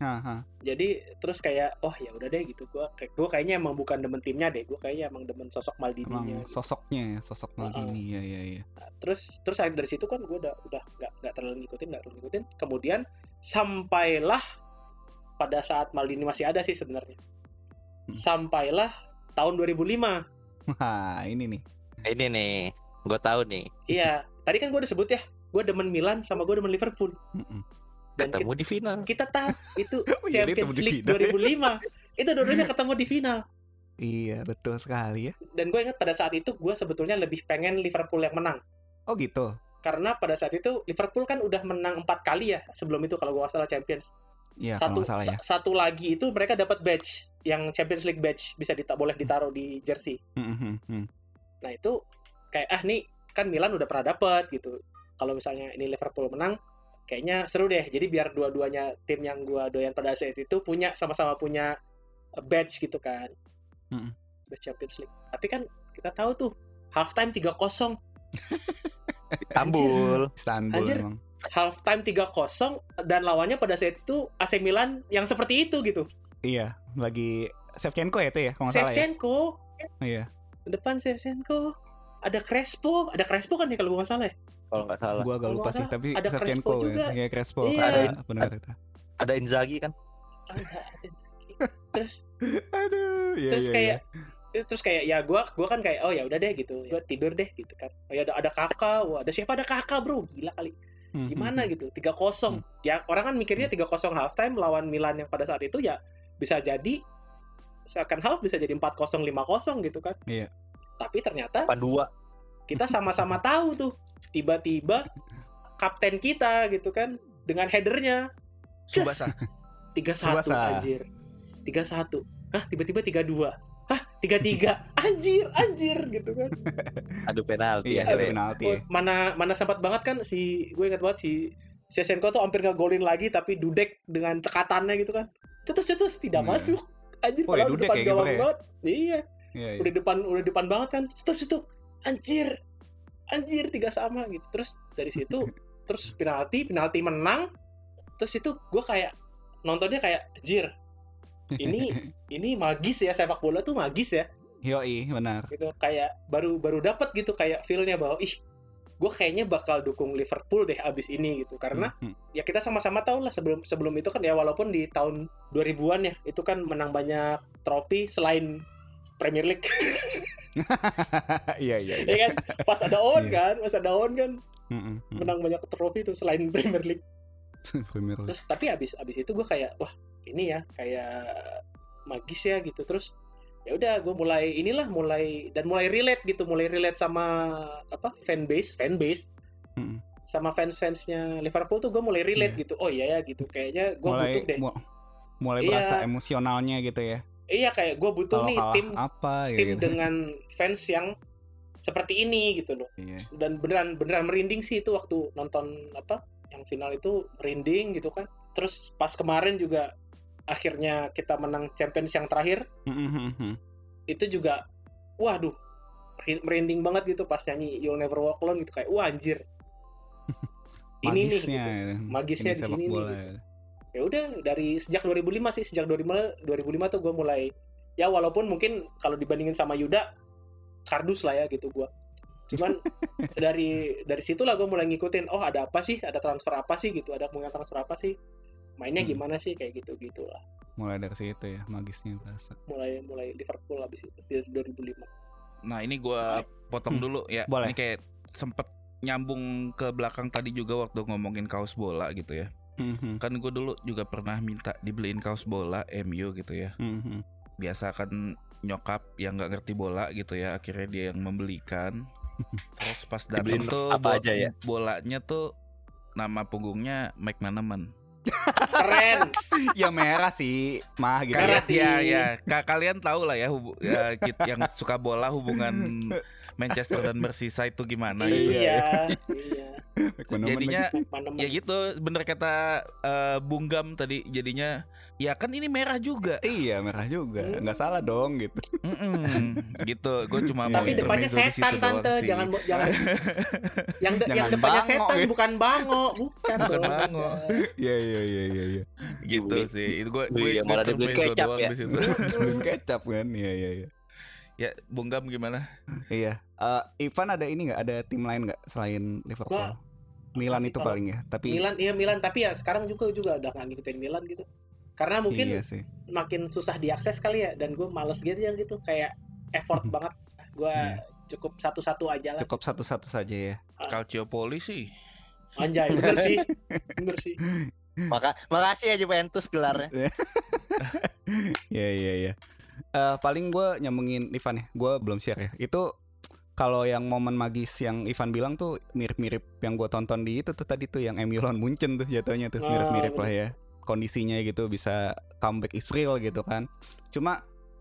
Haha. Jadi terus kayak oh ya udah deh gitu gue gue kayaknya emang bukan demen timnya deh. Gue kayaknya emang demen sosok Maldininya. Emang sosoknya ya, sosok Maldini ya ya ya. terus terus dari situ kan gue udah udah nggak nggak terlalu ngikutin nggak terlalu ngikutin kemudian sampailah pada saat Maldini masih ada sih sebenarnya Hmm. sampailah tahun 2005 Wah, ini nih. Ini nih, gue tahu nih. iya tadi kan gue udah sebut ya gue demen Milan sama gue demen Liverpool dan Ketemu di final. kita, kita tahu itu Oh, jadi Champions League final. 2005 itu dua-duanya ketemu di final Iya, betul sekali ya. dan gue ingat pada saat itu gue sebetulnya lebih pengen Liverpool yang menang Oh gitu. karena pada saat itu Liverpool kan udah menang empat kali ya sebelum itu kalau gue nggak salah Champions Iya, satu salah ya. sa- satu lagi itu mereka dapat badge yang Champions League badge bisa dita boleh ditaruh di jersey. Mm-mm, mm. Nah itu kayak ah nih kan Milan udah pernah dapat gitu. Kalau misalnya ini Liverpool menang, kayaknya seru deh. Jadi biar dua-duanya tim yang gua doyan pada saat itu punya sama-sama punya uh, badge gitu kan. Mm-mm. Badge Champions League. Tapi kan kita tahu tuh halftime 3-0. Istanbul. Istanbul Anjir. Halftime 3-0 dan lawannya pada saat itu AC Milan yang seperti itu gitu. Iya, lagi Shevchenko ya itu ya, kalau nggak salah ya. Shevchenko, Iya. depan Shevchenko ada Crespo ada Crespo kan ya kalau gue nggak salah ya Kalau nggak salah. Gua agak lupa sih, tapi ada Shevchenko Crespo juga. ya. Iya, Crespo. Iya. Ada benar itu. Ada Inzaghi kan? ada, ada. terus Aduh, iya terus iya, kayak iya. terus kayak ya gue gua kan kayak oh ya udah deh gitu gue tidur deh gitu kan oh ya ada ada kakak wah ada siapa ada kakak bro gila kali gimana hmm, gitu? tiga kosong. Ya orang kan mikirnya tiga kosong halftime lawan Milan yang pada saat itu ya bisa jadi second half bisa jadi empat kosong lima kosong gitu kan. Iya. tapi ternyata Pandua. kita sama-sama tahu tuh tiba-tiba kapten kita gitu kan dengan headernya tiga satu anjir. tiga satu. Hah tiba-tiba tiga dua tiga tiga anjir anjir gitu kan Adu penalti. Iya, akhirnya. ada penalti. Oh, mana mana sempat banget kan si gue ingat banget si Shevchenko tuh hampir ngegolin lagi tapi Dudek dengan cekatannya gitu kan cetus cetus tidak Iya. masuk anjir Oh, ya, Dudek depan ya, gawang ya? banget iya Iya, iya. udah depan udah depan banget kan cetus cetus anjir anjir tiga sama gitu terus dari situ terus penalti penalti menang terus itu gue kayak nontonnya kayak anjir ini ini magis ya sepak bola tuh magis ya Yoi, benar. gitu kayak baru baru dapat gitu kayak feelnya bahwa ih gue kayaknya bakal dukung Liverpool deh abis ini gitu karena Hmm, ya kita sama-sama tahu lah sebelum sebelum itu kan ya walaupun di tahun 2000-an ya itu kan menang banyak trofi selain Premier League Iya, iya, iya. ya kan pas ada on Iya. kan pas ada on kan Mm-mm, mm. menang banyak trofi tuh selain Premier League Premier League. terus tapi abis abis itu gue kayak wah ini ya kayak magis ya gitu. Terus ya udah gue mulai inilah mulai dan mulai relate gitu mulai relate sama apa fanbase fanbase. Mm. sama fans fansnya Liverpool tuh gue mulai relate gitu. Oh iya ya gitu kayaknya gue butuh deh. mu- mulai Iya. berasa emosionalnya gitu ya. Iya kayak gue butuh kalau nih tim apa tim gitu. dengan fans yang seperti ini gitu loh. Iya. dan beneran beneran merinding sih itu waktu nonton apa yang final itu merinding gitu kan. Terus pas kemarin juga akhirnya kita menang Champions yang terakhir Mhm. itu juga waduh ri- merinding banget gitu pas nyanyi You'll Never Walk Alone gitu kayak wah anjir ini nih magisnya gitu. gitu. Magisnya Ini di sini nih, gitu. ya. ya udah dari sejak 2005 sih sejak 2005 2005 tuh gue mulai ya walaupun mungkin kalau dibandingin sama Yuda kardus lah ya gitu gue cuman dari dari situlah gue mulai ngikutin oh ada apa sih ada transfer apa sih gitu ada kemungkinan transfer apa sih mainnya Hmm. gimana sih kayak gitu gitulah mulai dari situ ya magisnya berasa mulai mulai Liverpool habis itu di 2005 Nah ini gua potong Hmm, dulu ya. boleh. Ini kayak sempet nyambung ke belakang tadi juga waktu ngomongin kaos bola gitu ya. Mhm. Kan gue dulu juga pernah minta dibeliin kaos bola MU gitu ya. Mhm. Biasa kan nyokap yang nggak ngerti bola gitu ya. Akhirnya dia yang membelikan. Terus pas datang tuh apa aja ya? bolanya tuh nama punggungnya McManaman. Keren. Ya merah sih mah gitu. Merah Kalian sih. ya ya Ka- kalian tahu lah ya, hubu- ya yang suka bola hubungan Manchester dan Merseyside itu gimana gitu. iya iya Jadinya ya gitu bener kata eh, Bung Gam tadi jadinya ya kan ini merah juga Iya merah juga, nggak salah dong gitu. Mm-mm, gitu gue cuma mau tapi depannya intermezzo di setan tante sih. jangan jangan yang de- yang depannya bango, setan ya. bukan bango bukan Bukan dong. bango. Iya iya iya iya. iya. gitu sih itu gue gue dibeli intermezzo kecap doang ya. di situ kecap kan? Iya iya iya. Ya Bung Gam gimana Iya. Eh, Ivan ada ini nggak? Ada tim lain nggak selain Liverpool? Gua- Milan itu paling ya. Tapi Milan iya Milan tapi ya sekarang juga juga udah nggak ngikutin Milan gitu karena mungkin iya sih. makin susah diakses kali ya dan gue males gitu ya gitu kayak effort banget gue Iya. cukup satu-satu aja lah Cukup satu-satu saja ya. Calciopoli sih anjay bener sih bener sih Maka makasih ya Juventus gelarnya. Iya iya iya. Eh, paling gue nyambungin Ivan ya. Gue belum share ya. Itu kalau yang momen magis yang Ivan bilang tuh mirip-mirip yang gue tonton di itu tuh tadi tuh yang Emi lawan Munchen tuh jatuhnya tuh Oh, mirip-mirip lah ya kondisinya gitu bisa comeback Israel gitu kan. Cuma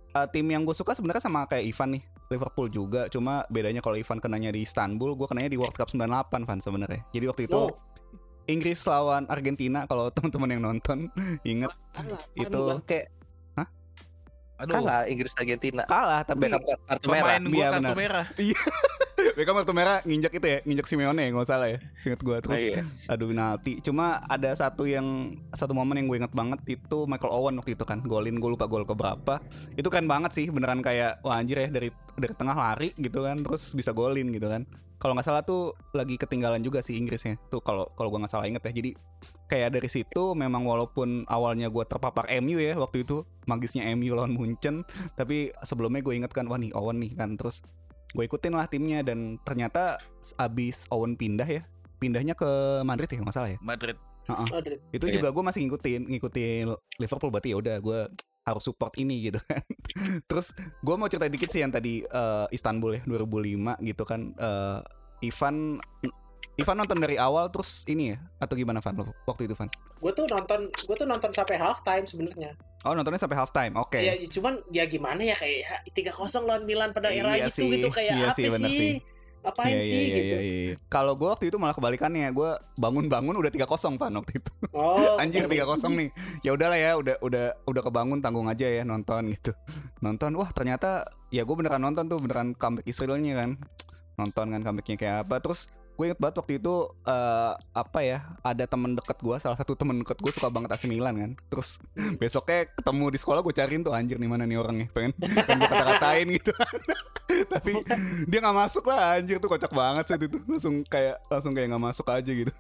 eh, tim yang gue suka sebenarnya sama kayak Ivan nih Liverpool juga. Cuma bedanya kalau Ivan kenanya di Istanbul, gue kenanya di World Cup 98 Van sebenarnya. Jadi waktu itu Oh. Inggris lawan Argentina kalau teman-teman yang nonton inget Itu- kayak aduh kalah Inggris Argentina. kalah tapi Beckham kartu merah. pemain gue Iya, kartu merah Beckham kartu merah nginjak itu ya, nginjak Simeone ya nggak salah ya. Ingat gue terus Iya. aduh penalti. Cuma ada satu yang satu momen yang gue inget banget itu Michael Owen waktu itu kan golin gue lupa gol keberapa. Itu kan banget sih beneran kayak wah anjir ya dari dari tengah lari gitu kan terus bisa golin gitu kan. Kalau nggak salah tuh lagi ketinggalan juga sih Inggrisnya. Tuh kalau kalau gue nggak salah inget ya. Jadi kayak dari situ memang walaupun awalnya gue terpapar MU ya waktu itu magisnya MU lawan Munchen tapi sebelumnya gue inget kan wah nih Owen nih kan terus gue ikutin lah timnya dan ternyata abis Owen pindah ya pindahnya ke Madrid ya nggak salah ya Madrid Madrid itu Iya. juga gue masih ngikutin ngikutin Liverpool berarti ya udah gue harus support ini gitu kan. Terus gue mau cerita dikit sih yang tadi eh, Istanbul ya 2005 gitu kan. Eh, Ivan Ivan nonton dari awal terus ini ya atau gimana Van? Lo waktu itu Van? Gue tuh nonton gue tuh nonton sampai half time sebenarnya. Oh nontonnya sampai half time oke. Ya cuman ya gimana ya kayak tiga kosong lawan Milan pada era Iya itu sih, gitu kayak iya apa sih? sih. Apain Iya, sih iya, gitu iya, iya, iya. Kalau gue waktu itu malah kebalikannya, gue bangun-bangun udah 3-0 Pan waktu itu. oh Anjir 3-0 nih. Ya udahlah ya, udah udah udah kebangun tanggung aja ya nonton gitu. Nonton, wah ternyata ya gue beneran nonton tuh beneran comeback Israelnya kan. Nonton kan comebacknya kayak apa. Terus gue inget banget waktu itu eh, apa ya ada temen deket gue salah satu temen deket gue suka banget AC Milan kan. Terus besoknya ketemu di sekolah gue cariin tuh anjir nih mana nih orangnya? Pengen pengen gue kata-katain gitu. Tapi dia nggak masuk lah anjir tuh kocak banget sih itu. Langsung kayak langsung kayak nggak masuk aja gitu.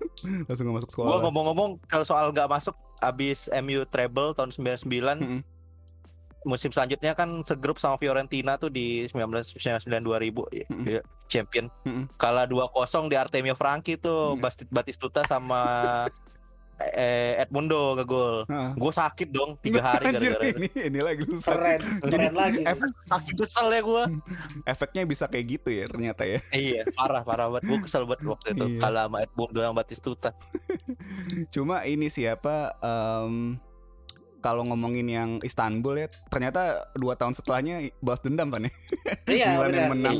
Langsung nggak masuk Gua sekolah ngomong-ngomong kalau soal nggak masuk abis MU treble tahun 99 Mm-mm. Musim selanjutnya kan segrup sama Fiorentina tuh di 1999 2000 ya, Mm-mm. ya, champion. Mm-mm. Kalah 2-0 di Artemio Franchi tuh Mm. Basti- Batistuta sama eh, Edmundo ke gol. Heeh. Gue sakit dong tiga hari Anjir, gara-gara itu. ini ini lagi lu sakit. Keren, keren lagi. Efek, Sakit kesel ya gue. efeknya bisa kayak gitu ya ternyata ya. iya, parah parah banget. Gue kesel banget waktu itu. Iya. Kalah sama Edmundo yang Batistuta. Cuma ini siapa em, kalau ngomongin yang Istanbul ya, ternyata dua tahun setelahnya balas dendam kan ya. Iya, Milan yang benar. menang.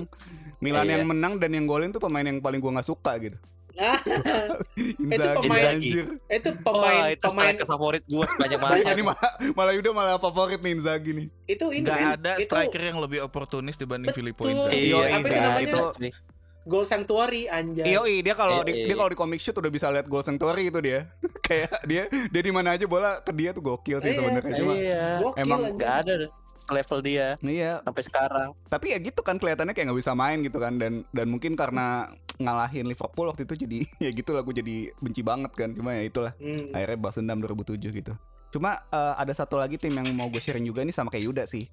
Milan Iya. yang menang dan yang golin tuh pemain yang paling gua nggak suka gitu. Ah, Inzaghi pemain- anjir. itu pemain itu pemain favorit gue sepanjang masa. ini malah malah Yuda malah favorit nih Inzaghi nih. itu ini Nggak men, ada itu striker yang lebih oportunis dibanding Betul. Filippo Inzaghi. Iya, apa iya, itu namanya? itu- gol sanctuary anjay. Iya, dia kalau di, Iya, dia iya. kalau di comic shoot udah bisa lihat gol sanctuary itu dia. Kayak dia dia di mana aja bola ke dia tuh gokil sih Iya, sebenarnya cuma. Iya. Gokil Emang. Gak ada deh level dia Iya, sampai sekarang. tapi ya gitu kan kelihatannya kayak nggak bisa main gitu kan dan dan mungkin karena ngalahin Liverpool waktu itu jadi ya gitu lah gue jadi benci banget kan cuma ya itulah Hmm. akhirnya balas dendam 2007 gitu cuma eh, ada satu lagi tim yang mau gue sharing juga nih sama kayak Yuda sih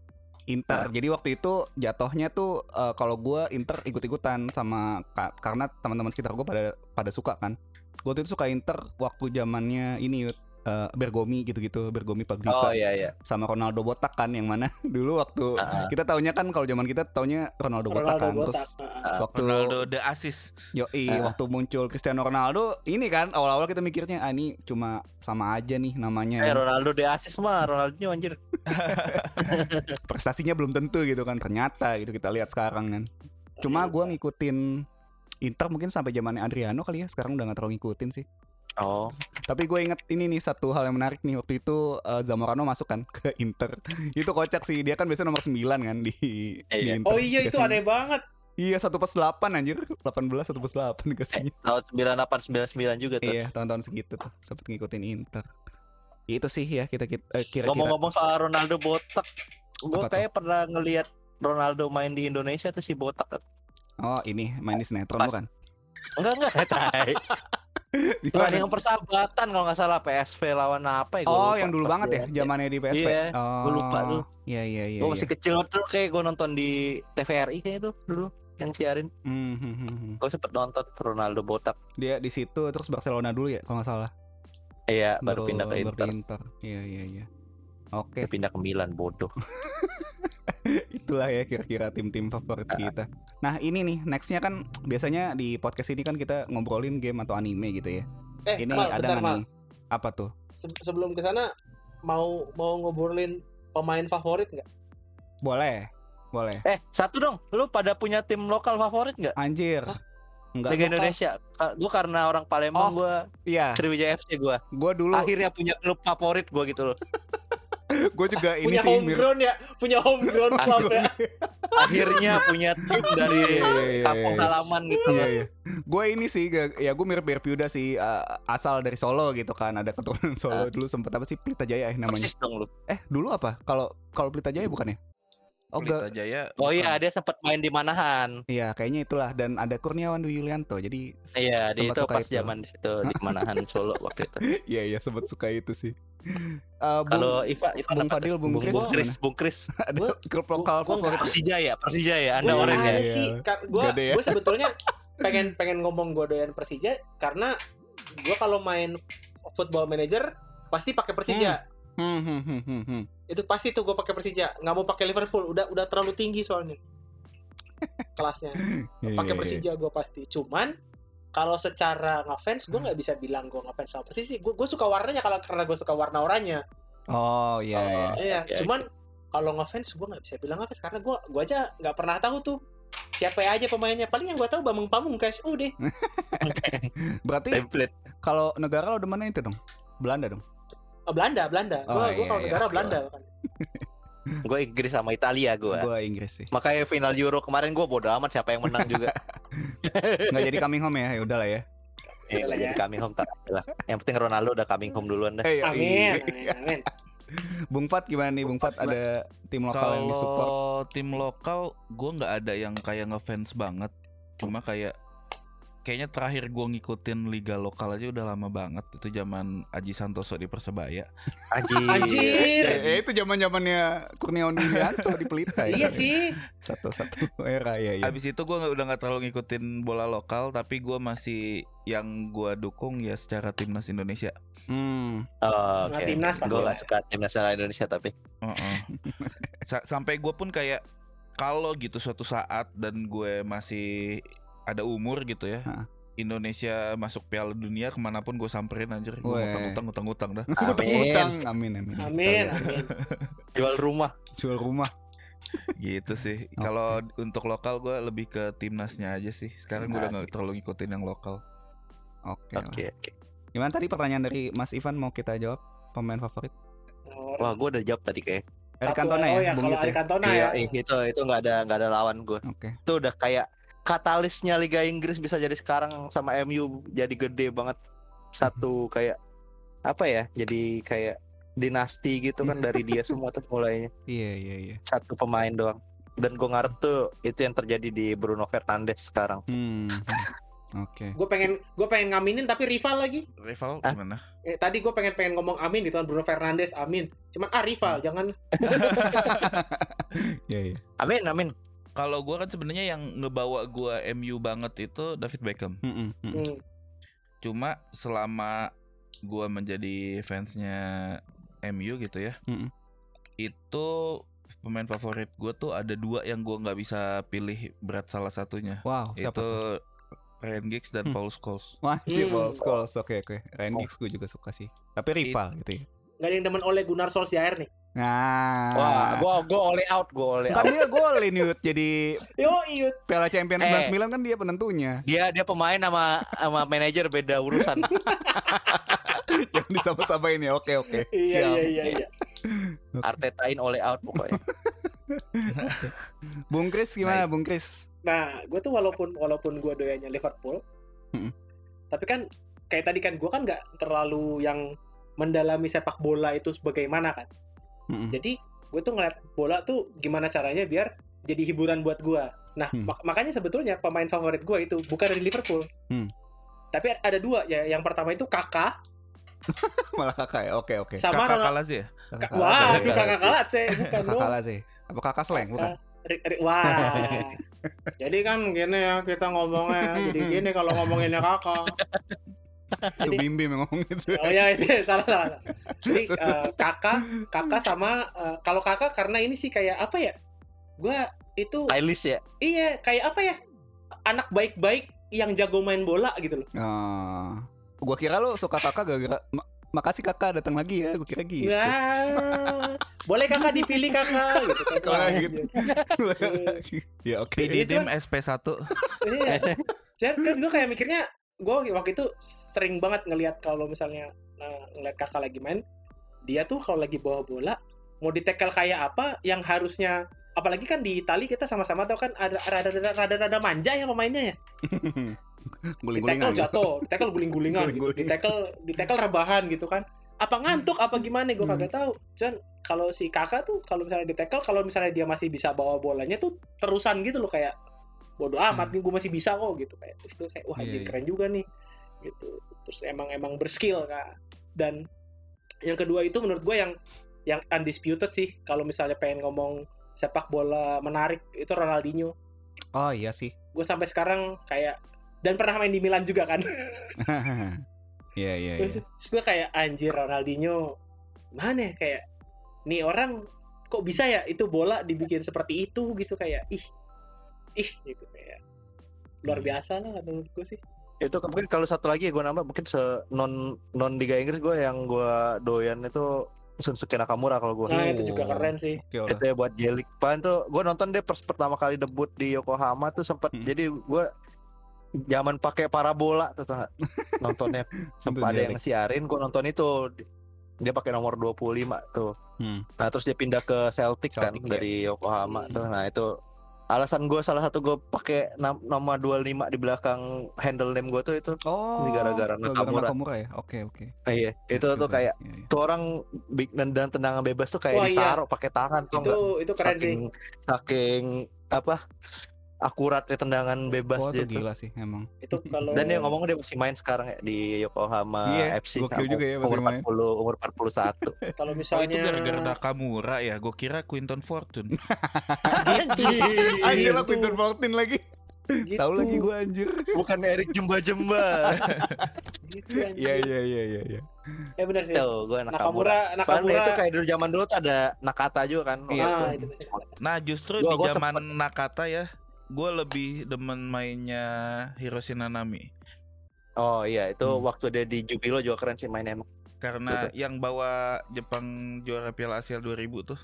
Inter. Jadi waktu itu jatuhnya tuh eh, kalau gue Inter ikut-ikutan sama ka- karena teman-teman sekitar gue pada pada suka kan. Gue tuh suka Inter waktu zamannya ini Yud, eh, Bergomi gitu-gitu Bergomi Oh Pagdika iya iya. sama Ronaldo botak kan yang mana dulu waktu Ah, kita taunya kan kalau zaman kita taunya Ronaldo, botak Ronaldo kan botak. terus Ah, ah. waktu Ronaldo the assist. Yoi, Ah. waktu muncul Cristiano Ronaldo, ini kan awal-awal kita mikirnya ah ini cuma sama aja nih Eh namanya. Ronaldo di asis mah Ronaldo anjir. Prestasinya belum tentu gitu kan. Ternyata gitu kita lihat sekarang kan. Cuma gua ngikutin Inter mungkin sampai zamannya Adriano kali ya. Sekarang udah gak terlalu ngikutin sih. Oh. Tapi gue inget ini nih satu hal yang menarik nih waktu itu eh, Zamorano masuk kan ke Inter. itu kocak sih. Dia kan biasanya nomor 9 kan di, di Iya. Inter. Oh iya itu aneh banget. Iya satu plus 8 anjir 18 satu plus 8 dikasihnya Tahun 98 99 juga tuh. Iya tahun-tahun segitu tuh Sempet ngikutin Inter Itu sih ya kita, kita eh, kira-kira Ngomong-ngomong soal Ronaldo botak, gue tuh? kayak pernah ngelihat Ronaldo main di Indonesia tuh si botak. Oh ini main di sinetron Pas. bukan? Enggak enggak, tai. Yang persahabatan kalau nggak salah PSV lawan apa ya? gua Oh lupa. yang dulu banget ya zamannya di PSV Iya, oh, gua lupa tuh. Iya iya iya Gue iya. masih kecil tuh kayak gue nonton di TVRI kayak itu dulu yang siarin. Hmm, hmm, hmm. Gue sempet nonton Ronaldo botak. Dia di situ terus Barcelona dulu ya kalau nggak salah Iya, baru, pindah ke baru Inter. Inter. Iya iya iya Oke pindah ke Milan bodoh. itulah ya kira-kira tim-tim favorit kita Nah ini nih nextnya kan biasanya di podcast ini kan kita ngobrolin game atau anime gitu ya Eh, Ini Mal, ada bentar, nggak Mal. nih? Apa tuh? Se- sebelum ke sana mau mau ngobrolin pemain favorit nggak? Boleh Boleh Eh, satu dong. Lu pada punya tim lokal favorit nggak? Anjir Enggak Liga. Indonesia. Gue karena orang Palembang, Oh. gue Iya Sriwijaya FC gue. Gue dulu Akhirnya punya klub favorit gue gitu loh. Gue juga ini punya sih homegrown ya, punya homegrown club ya. Akhirnya punya tim dari Iya, iya, iya, kampung iya. halaman gitu. Iya iya. Gue ini sih gak- ya gue mirip-mirip Yuda sih uh, asal dari Solo gitu kan ada keturunan Solo Ah. dulu sempet apa sih Pelita Jaya eh, namanya. Persis dong lu. Eh dulu apa? Kalau kalau Pelita Jaya bukan ya? Oh Pelita. Jaya. Oh iya, bukan. dia sempat main di Manahan. Iya kayaknya itulah dan ada Kurniawan Dwi Yulianto jadi Iya, di Sempat itu suka pas itu. zaman di situ di Manahan Solo waktu itu. iya iya sempet suka itu sih. Eh, Bung- Kalau Iva, Iva Bung? Fadil, Bung Chris Bung gimana? Bung Chris. ada klub lokal gua favorit. Persija ya, Persija ya. Anda Gua orang nggak ya. ada Iya. sih. Gua ya. gua sebetulnya pengen pengen ngomong gue doyan Persija karena gua kalau main football manager pasti pakai Persija. Hmm, hmm, hmm, hmm, hmm. Itu pasti tuh gue pakai Persija. Nggak mau pakai Liverpool. Udah udah terlalu tinggi soalnya kelasnya. Pakai iya, iya. Persija gue pasti. Cuman kalau secara ngefans gue nggak bisa bilang gue ngefans sama Persija. Gue gue suka warnanya kalau karena gue suka warna oranye. Oh iya iya. Oh. Iya, Oke, cuman kalau ngefans gue nggak bisa bilang ngefans karena gue gue aja nggak pernah tahu tuh siapa aja pemainnya. Paling yang gue tahu Bambang Pamungkas. Udah. Berarti Template. kalau negara lo demennya itu dong. Belanda dong. Oh, Belanda, Belanda. Gue Oh, gue iya, kalau iya. negara Belanda kan. Gue Inggris sama Italia gue. Gue Inggris sih. Makanya final Euro kemarin gue bodo amat siapa yang menang juga. Nggak jadi coming home ya. Ya udahlah ya. Eh, Iyalah jadi ya. coming home tak lah. Yang penting Ronaldo udah coming home duluan dah. Eh, iya. Amin, amin, amin. Bung Fat gimana nih Bung Fat ada tim lokal yang disupport? Kalau tim lokal, gue nggak ada yang kayak ngefans banget. Cuma kayak kayaknya terakhir gua ngikutin liga lokal aja udah lama banget itu zaman Aji Santoso di Persebaya. Anjir. Anjir. Eh, itu zaman zamannya Kurniawan Widianto di Pelita ya. Iya sih. Satu-satu era ya ya. Abis itu gua nggak udah nggak terlalu ngikutin bola lokal tapi gua masih yang gua dukung ya secara timnas Indonesia. Hmm. Oh, Oke. timnas Gue lah. gak suka tim nasional Indonesia tapi. Heeh. Sa- sampai gue pun kayak kalau gitu suatu saat dan gue masih ada umur gitu ya. Hah. Indonesia masuk Piala Dunia ke mana pun gue samperin anjir gue utang utang utang utang dah Utang-utang. Amin amin. Amin. amin. Jual rumah. Jual rumah. gitu sih kalau untuk lokal gue lebih ke timnasnya aja sih sekarang gue udah nggak terlalu ngikutin yang lokal Oke. lah. Oke oke. Gimana tadi pertanyaan dari Mas Ivan mau kita jawab pemain favorit? Wah gue udah jawab tadi kayak. Eric Satu- Cantona oh ya, ya, Bung kalau Yud ya? Eric Cantona Iya, ya. eh, itu itu nggak ada nggak ada lawan gue. Oke. Itu udah kayak katalisnya Liga Inggris bisa jadi sekarang sama MU jadi gede banget. Satu kayak apa ya? Jadi kayak dinasti gitu kan dari dia semua tuh mulainya Iya iya iya. satu pemain doang. Dan gue ngarep tuh itu yang terjadi di Bruno Fernandes sekarang. Hmm. Oke. Gue pengen gue pengen ngaminin tapi rival lagi. rival Hah? gimana Eh, tadi gue pengen pengen ngomong amin kan Bruno Fernandes amin. Cuman ah rival jangan Iya iya. Amin amin. Kalau gue kan sebenarnya yang ngebawa gue MU banget itu David Beckham Mm-mm, mm-mm. Hmm. cuma selama gue menjadi fansnya MU gitu ya Mm-mm. itu pemain favorit gue tuh ada dua yang gue nggak bisa pilih berat salah satunya Wow, siapa itu tuh? Ryan Giggs dan Hmm. Paul Scholes Wajib Hmm. Paul Scholes. Oke oke. Ryan Giggs gue juga suka sih. Tapi rival gitu ya. Gak ada yang demen oleh Gunnar Solskjaer nih. Nah. Wah, gue gue oleh out, gue oleh Kan out. dia golin Yud jadi Yo iut. Piala Champions Eh. 99 kan dia penentunya. Dia dia pemain sama sama manajer beda urusan. Jangan disama-samain ya. Oke oke. Iya Siap. iya iya iya. Artetain oleh out pokoknya. Bung Kris gimana Bung Kris? Nah, gue tuh walaupun walaupun gue doyannya Liverpool, tapi kan kayak tadi kan gue kan nggak terlalu yang mendalami sepak bola itu sebagaimana kan. Mm-mm. Jadi gue tuh ngeliat bola tuh gimana caranya biar jadi hiburan buat gue. Nah Hmm. mak- makanya sebetulnya pemain favorit gue itu bukan dari Liverpool. Hmm. Tapi ada dua ya. Yang pertama itu Kakak Malah kakak ya. Oke oke. sama kakak kalah sih ya Kakak Wah, kalah. aduh kakak kalah sih, bukan Kakak dong. kalah sih. Apa kakak slang bukan? Wah, jadi kan gini ya kita ngomongnya. Jadi gini kalau ngomonginnya kakak. Itu Bim Bim yang ngomong gitu. Oh ya, salah salah. Jadi eh, kakak, kakak sama eh, kalau kakak karena ini sih kayak apa ya? Gua itu Stylish ya. iya kayak apa ya? Anak baik-baik yang jago main bola gitu loh. Ah. Gua kira lu suka kakak gara-gara "Ma- Makasih kakak datang lagi ya, gua kira gitu. Nah, boleh kakak dipilih kakak gitu kan. Kalau Wah, gitu. ya oke. Iya, Didim cuman- SP1 Iya. Jadi kan gue kayak mikirnya gue waktu itu sering banget ngelihat kalau misalnya eh, ngelihat kakak lagi main, dia tuh kalau lagi bawa bola mau ditekel kayak apa yang harusnya apalagi kan di Itali kita sama-sama tahu kan ada rada-rada rada-rada manja ya pemainnya ya. Guling-gulingan. Ditekel gitu. jatuh, ditekel guling-gulingan, gitu. Guling-gulingan. ditekel ditekel rebahan gitu kan. Apa ngantuk apa gimana gue Hmm. kagak tahu. Cuman kalau si kakak tuh kalau misalnya ditekel kalau misalnya dia masih bisa bawa bolanya tuh terusan gitu loh kayak bodoh amat nih gue masih bisa kok gitu kayak gue kayak wah Hmm. Iya, anjing iya. keren juga nih gitu. Terus emang emang berskill kak. Dan yang kedua itu menurut gue yang yang undisputed sih. Kalau misalnya pengen ngomong sepak bola menarik itu Ronaldinho. Oh iya sih. gue sampai sekarang kayak dan pernah main di Milan juga kan. Iya iya iya. terus, terus gue kayak anjir Ronaldinho mana ya? Kayak nih orang kok bisa ya itu bola dibikin seperti itu? Gitu kayak ih ih gitu kayak. Luar Hmm. biasa lah menurut gue sih Itu mungkin kalau satu lagi gue nambah mungkin se non non Liga Inggris gue yang gue doyan itu Sunsuke Nakamura kalau gue. nah itu juga Oh. keren sih Oke lah. itu ya buat Jelik. Paling tuh gue nonton dia pers- pertama kali debut di Yokohama tuh sempat Hmm. jadi gue zaman pakai parabola tuh tau nggak? nontonnya sempat ada yang siarin gue nonton itu dia pakai nomor 25 tuh. Hmm. Nah terus dia pindah ke Celtic, kan Celtic, ya. dari Yokohama Hmm. tuh. Nah itu alasan gue salah satu gue pakai nam- nama 25 di belakang handle name gue tuh itu. Oh. Ini gara-gara Nakamura. Nakamura ya. Oke oke. Eh, iya itu tuh kayak iya, iya. tuh orang big dan, dan tendangan bebas tuh kayak Wah, iya. ditaruh pakai tangan tuh itu itu keren sih saking saking apa akuratnya tendangan bebas tuh tuh. gila sih emang. Itu kalau Dan dia ngomong dia masih main sekarang ya di Yokohama Iya, FC. gokil juga ya masih umur main. 40, umur 41. kalau Oh itu misalnya gara-gara Nakamura ya, gue kira Quinton Fortune. Anjir. Anjir lah gitu. Quinton Fortin lagi. gitu. Tahu lagi gua anjir. Bukan Erik Jemba-Jemba. Gitu. Iya iya iya iya iya. Eh benar sih. Tuh, gue Nakamura. Nakamura, Padahal Nakamura. itu kayak dulu zaman dulu tuh ada Nakata juga kan. Iya. Ah, waktu itu. Nah justru Gua- di zaman Nakata ya, gue lebih demen mainnya Hiroshi Nanami. Oh iya, itu Hmm. waktu dia di Jubilo juga keren sih mainnya emang. Karena yang bawa Jepang juara Piala Asia 2000 tuh.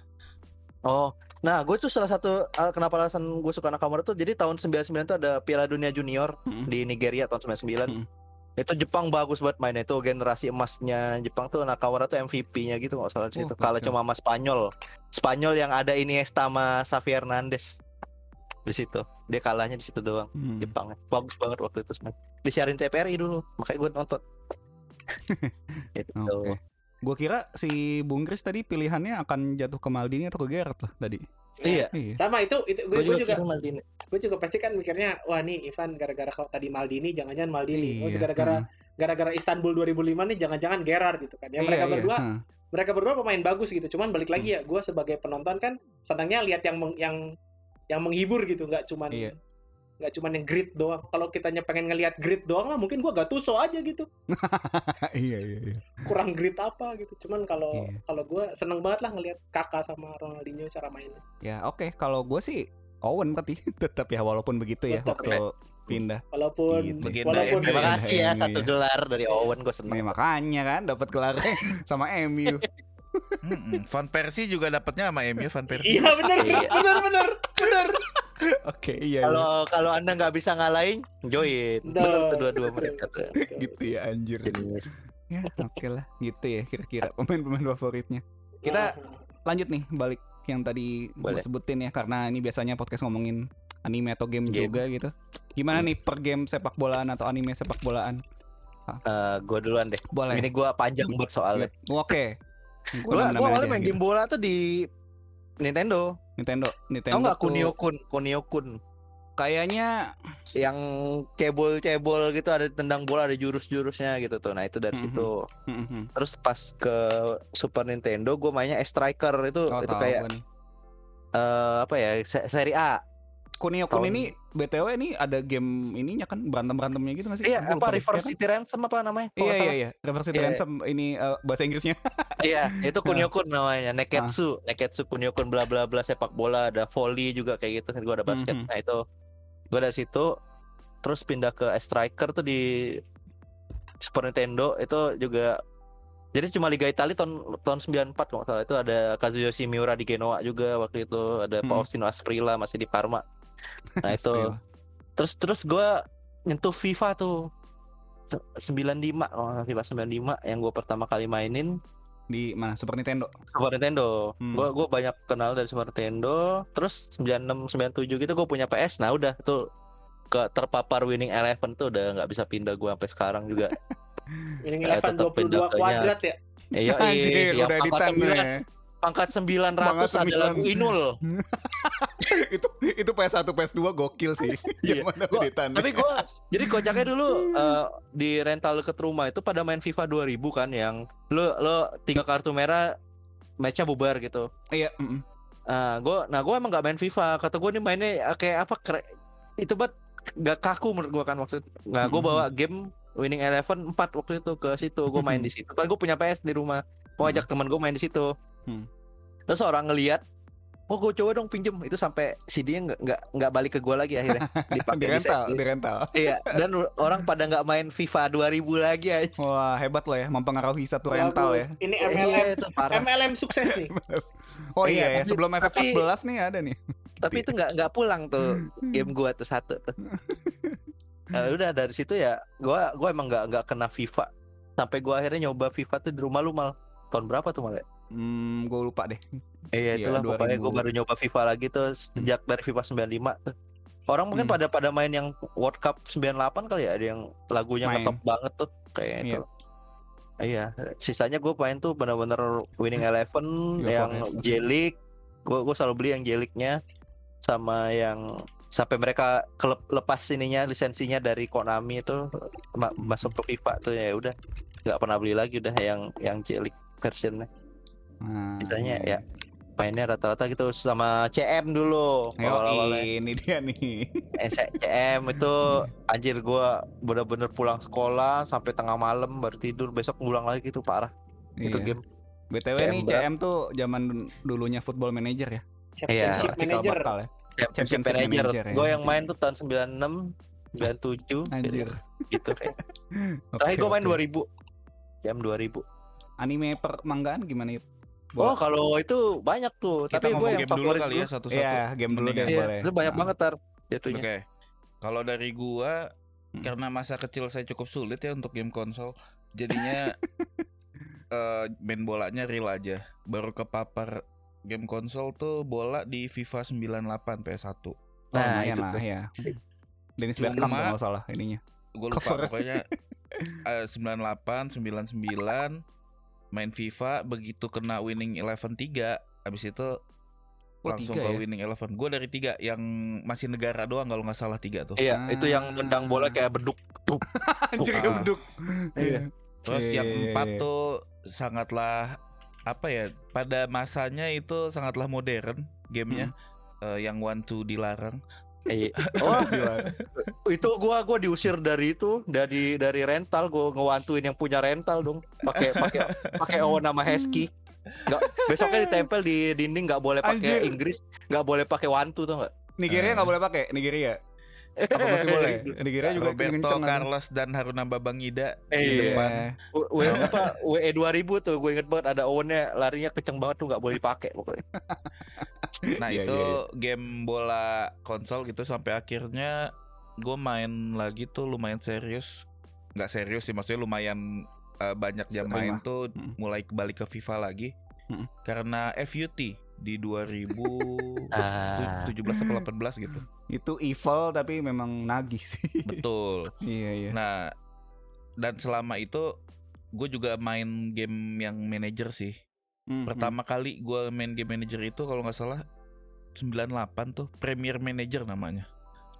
Oh, nah gue tuh salah satu al- kenapa alasan gue suka Nakamura tuh jadi tahun 99 tuh ada Piala Dunia Junior Hmm. di Nigeria tahun 99. Hmm. Itu Jepang bagus banget mainnya itu generasi emasnya Jepang tuh Nakamura tuh MVP-nya gitu nggak salah sih Oh, itu. Kalah oke. cuma sama Spanyol. Spanyol yang ada Iniesta sama Xavi Hernandez di situ. Dia kalahnya di situ doang. Hmm. Jepang bagus banget waktu itu sebenarnya. Disiarin TPRI dulu, makanya gue nonton. itu. Oke. Gua kira si Bung Kris tadi pilihannya akan jatuh ke Maldini atau ke Gerrard lah tadi. Iya. Iya. Sama itu itu gue Gue juga, juga Maldini. gue juga pasti kan mikirnya wah nih Ivan gara-gara kau tadi Maldini jangan-jangan Maldini. Oh Iya, gara-gara hmm. gara-gara Istanbul 2005 nih jangan-jangan Gerrard gitu kan. Ya mereka Iya, iya, berdua hmm. mereka berdua pemain bagus gitu. Cuman balik lagi ya gue sebagai penonton kan senangnya lihat yang yang yang menghibur gitu, nggak cuman Iya. nggak cuman yang grit doang. Kalau kitanya pengen ngelihat grit doang lah mungkin gue Gattuso aja gitu. iya iya iya. Kurang grit apa gitu. Cuman kalau Iya. kalau gue seneng banget lah ngelihat Kakak sama Ronaldinho cara mainnya. Ya oke, kalau gue sih Owen berarti tetap ya walaupun begitu ya Tetap waktu pindah. Walaupun Gitu. Legenda walaupun MU. Terima Iya, kasih ya iya. satu gelar dari Owen gue seneng. makanya kan dapat gelar sama MU. Mm-mm. Van Persie juga dapatnya sama MU Van Persie. Iya bener Iya. bener bener bener. Oke, iya. iya. Kalau kalau anda nggak bisa ngalahin, join. Bener tuh dua-dua mereka tuh. gitu ya anjir. Jenis. Ya, oke lah. Gitu ya kira-kira pemain-pemain favoritnya. Kita lanjut nih balik yang tadi gue Boleh. sebutin ya karena ini biasanya podcast ngomongin anime atau game, Game. juga gitu. Gimana nih per game sepak bolaan atau anime sepak bolaan? Eh, gue duluan deh. Boleh. Ini gue panjang buat soalnya. Oke. Gue gue awalnya main game bola tuh di Nintendo. Nintendo, Nintendo. Tau nggak Kunio Kun? Kunio Kun. Kayaknya Yang cebol-cebol gitu ada tendang bola ada jurus-jurusnya gitu tuh. Nah itu dari Mhm. situ. hmm, hmm. Terus pas ke Super Nintendo gue mainnya Striker itu Oh, itu tahu kayak eh, apa ya se- seri A. Kunio Kun ini BTW ini ada game ininya kan berantem-berantemnya gitu nggak sih? Iya apa deh, River ya kan? City Ransom apa namanya? Iya iya iya, River City Iya, iya. Ransom ini eh, bahasa Inggrisnya. Iya, itu Ah. Kunio Kun namanya. Neketsu, Neketsu Kunio Kun bla bla bla sepak bola, ada volley juga kayak gitu. Gua ada basket. Mhm. Nah, itu gua dari situ terus pindah ke Striker tuh di Super Nintendo itu juga jadi cuma Liga Italia tahun tahun 94 kalau nggak salah itu ada Kazuyoshi Miura di Genoa juga waktu itu ada Hmm. Faustino Asprilla masih di Parma. Nah itu terus terus gua nyentuh FIFA tuh Se- 95 oh FIFA 95 yang gua pertama kali mainin di mana Super Nintendo. Super Nintendo. Hmm. Gua gua banyak kenal dari Super Nintendo. Terus 96 97 gitu gue punya PS. Nah, udah tuh ke terpapar Winning Eleven tuh udah nggak bisa pindah gua sampai sekarang juga. Ini Eh, Eleven 22 pindah ke kuadrat ya. Anjir, yang udah 9 nih. Pangkat 900 Pangkat ada 9. lagu Inul. itu itu PS1 PS2 gokil sih. Iya. Gua-. Tapi gua jadi kocaknya dulu eh, di rental deket rumah itu pada main FIFA 2000 kan yang lo lo tiga kartu merah matchnya bubar gitu. Iya, mm-mm. Nah, gua nah gua emang gak main FIFA. Kata gua nih mainnya eh, kayak apa kere- itu buat gak kaku menurut gua kan waktu itu. Nah, gua Mhm. bawa game Winning Eleven 4 waktu itu ke situ. Gua main di situ. Padahal gua punya PS di rumah. Mau ajak teman gua main di situ. Hmm. Terus orang ngelihat Oh, gue coba dong pinjem itu sampai CD-nya nggak nggak nggak balik ke gua lagi akhirnya di dipakai di rental, di rental. Iya, dan orang pada nggak main FIFA 2000 lagi aja. Wah, hebat loh ya mempengaruhi satu rental ya. Ini Iya, MLM itu parah. MLM sukses nih. Oh Iya, iya, ya, tapi- sebelum tapi- FF14 nih ada nih. Tapi itu nggak nggak pulang tuh game gua tuh satu tuh. Eh, udah dari situ ya, gua gua emang nggak nggak kena FIFA. Sampai gua akhirnya nyoba FIFA tuh di rumah lu mal. Tahun berapa tuh mal? ya? Hmm, gue lupa deh. Iya Iya, itulah pokoknya 2000. gua baru nyoba FIFA lagi tuh sejak dari FIFA 95 tuh. Orang mungkin Hmm. pada pada main yang World Cup 98 kali ya, ada yang lagunya Main. ngetop banget tuh kayak Iya. itu. Iya, sisanya gue main tuh bener-bener Winning Eleven Iya, yang. J-League. Gue gue selalu beli yang J-League-nya sama yang sampai mereka kelep- lepas ininya lisensinya dari Konami itu ma- masuk ke FIFA tuh ya udah nggak pernah beli lagi udah yang yang cilik versionnya Sisanya iya. ya mainnya rata-rata gitu sama CM dulu Yo, ini dia nih. CM itu anjir gua bener-bener pulang sekolah sampai tengah malam baru tidur besok pulang lagi gitu parah itu Iya. game BTW CM nih berat. CM tuh zaman dulunya Football Manager ya. Championship Cikal Manager. bakal ya. Championship Championship Manager, Manager ya. gue yang main tuh tahun 96 97 Anjir. gitu kayak terakhir gue main oke. 2000 jam 2000 Anime permanggaan gimana itu? Oh kalau itu banyak tuh Kita tapi gue yang game dulu kali ya gua- satu-satu. Iya, game dulu deh. Iya, boleh. itu banyak Ah. banget tar jatuhnya Oke. Kalau dari gua Hmm. karena masa kecil saya cukup sulit ya untuk game konsol, jadinya eh, main bolanya real aja. Baru kepapar game konsol tuh bola di FIFA 98 PS1. Oh, Nah, itu lah tuh. ya. Dennis Bergkamp kalau salah ininya. Gue lupa Cover. pokoknya eh, 98, 99 main FIFA begitu kena winning eleven 3 habis itu Oh, langsung tiga ke ya? winning eleven. Gue dari tiga yang masih negara doang kalau nggak salah tiga tuh. Iya, itu yang tendang bola kayak beduk. Tup. Anjir Ah. gebduk. Iya. Terus Iya, yang iya, empat iya. tuh sangatlah apa ya pada masanya itu sangatlah modern gamenya Hmm. Eh, yang one two dilarang. Iya. Oh, itu gua gua diusir dari itu dari dari rental gua ngewantuin yang punya rental dong pakai pakai pakai O nama Hesky nggak besoknya ditempel di dinding nggak boleh pakai. Inggris nggak boleh pakai wantu tuh nggak Nigeria nggak boleh pakai Nigeria. Apa masih boleh? Nigeria juga Roberto kenceng kan. Carlos dan Haruna Babangida Eh, di iya. depan. W W apa WE 2000 tuh gue inget banget ada O-nya larinya kenceng banget tuh nggak boleh dipakai pokoknya Nah Iya, itu iya, game bola konsol gitu sampai akhirnya gue main lagi tuh lumayan serius. Nggak serius sih maksudnya lumayan eh, banyak jam main tuh Hmm. mulai balik ke FIFA lagi. Hmm. Karena FUT di 2017 Ah. atau 18 gitu. Itu evil tapi memang nagih sih. Betul. iya iya. Nah, dan selama itu gue juga main game yang manajer sih. Hmm, Pertama kali gue main game manajer itu kalau nggak salah 98 tuh Premier Manager namanya.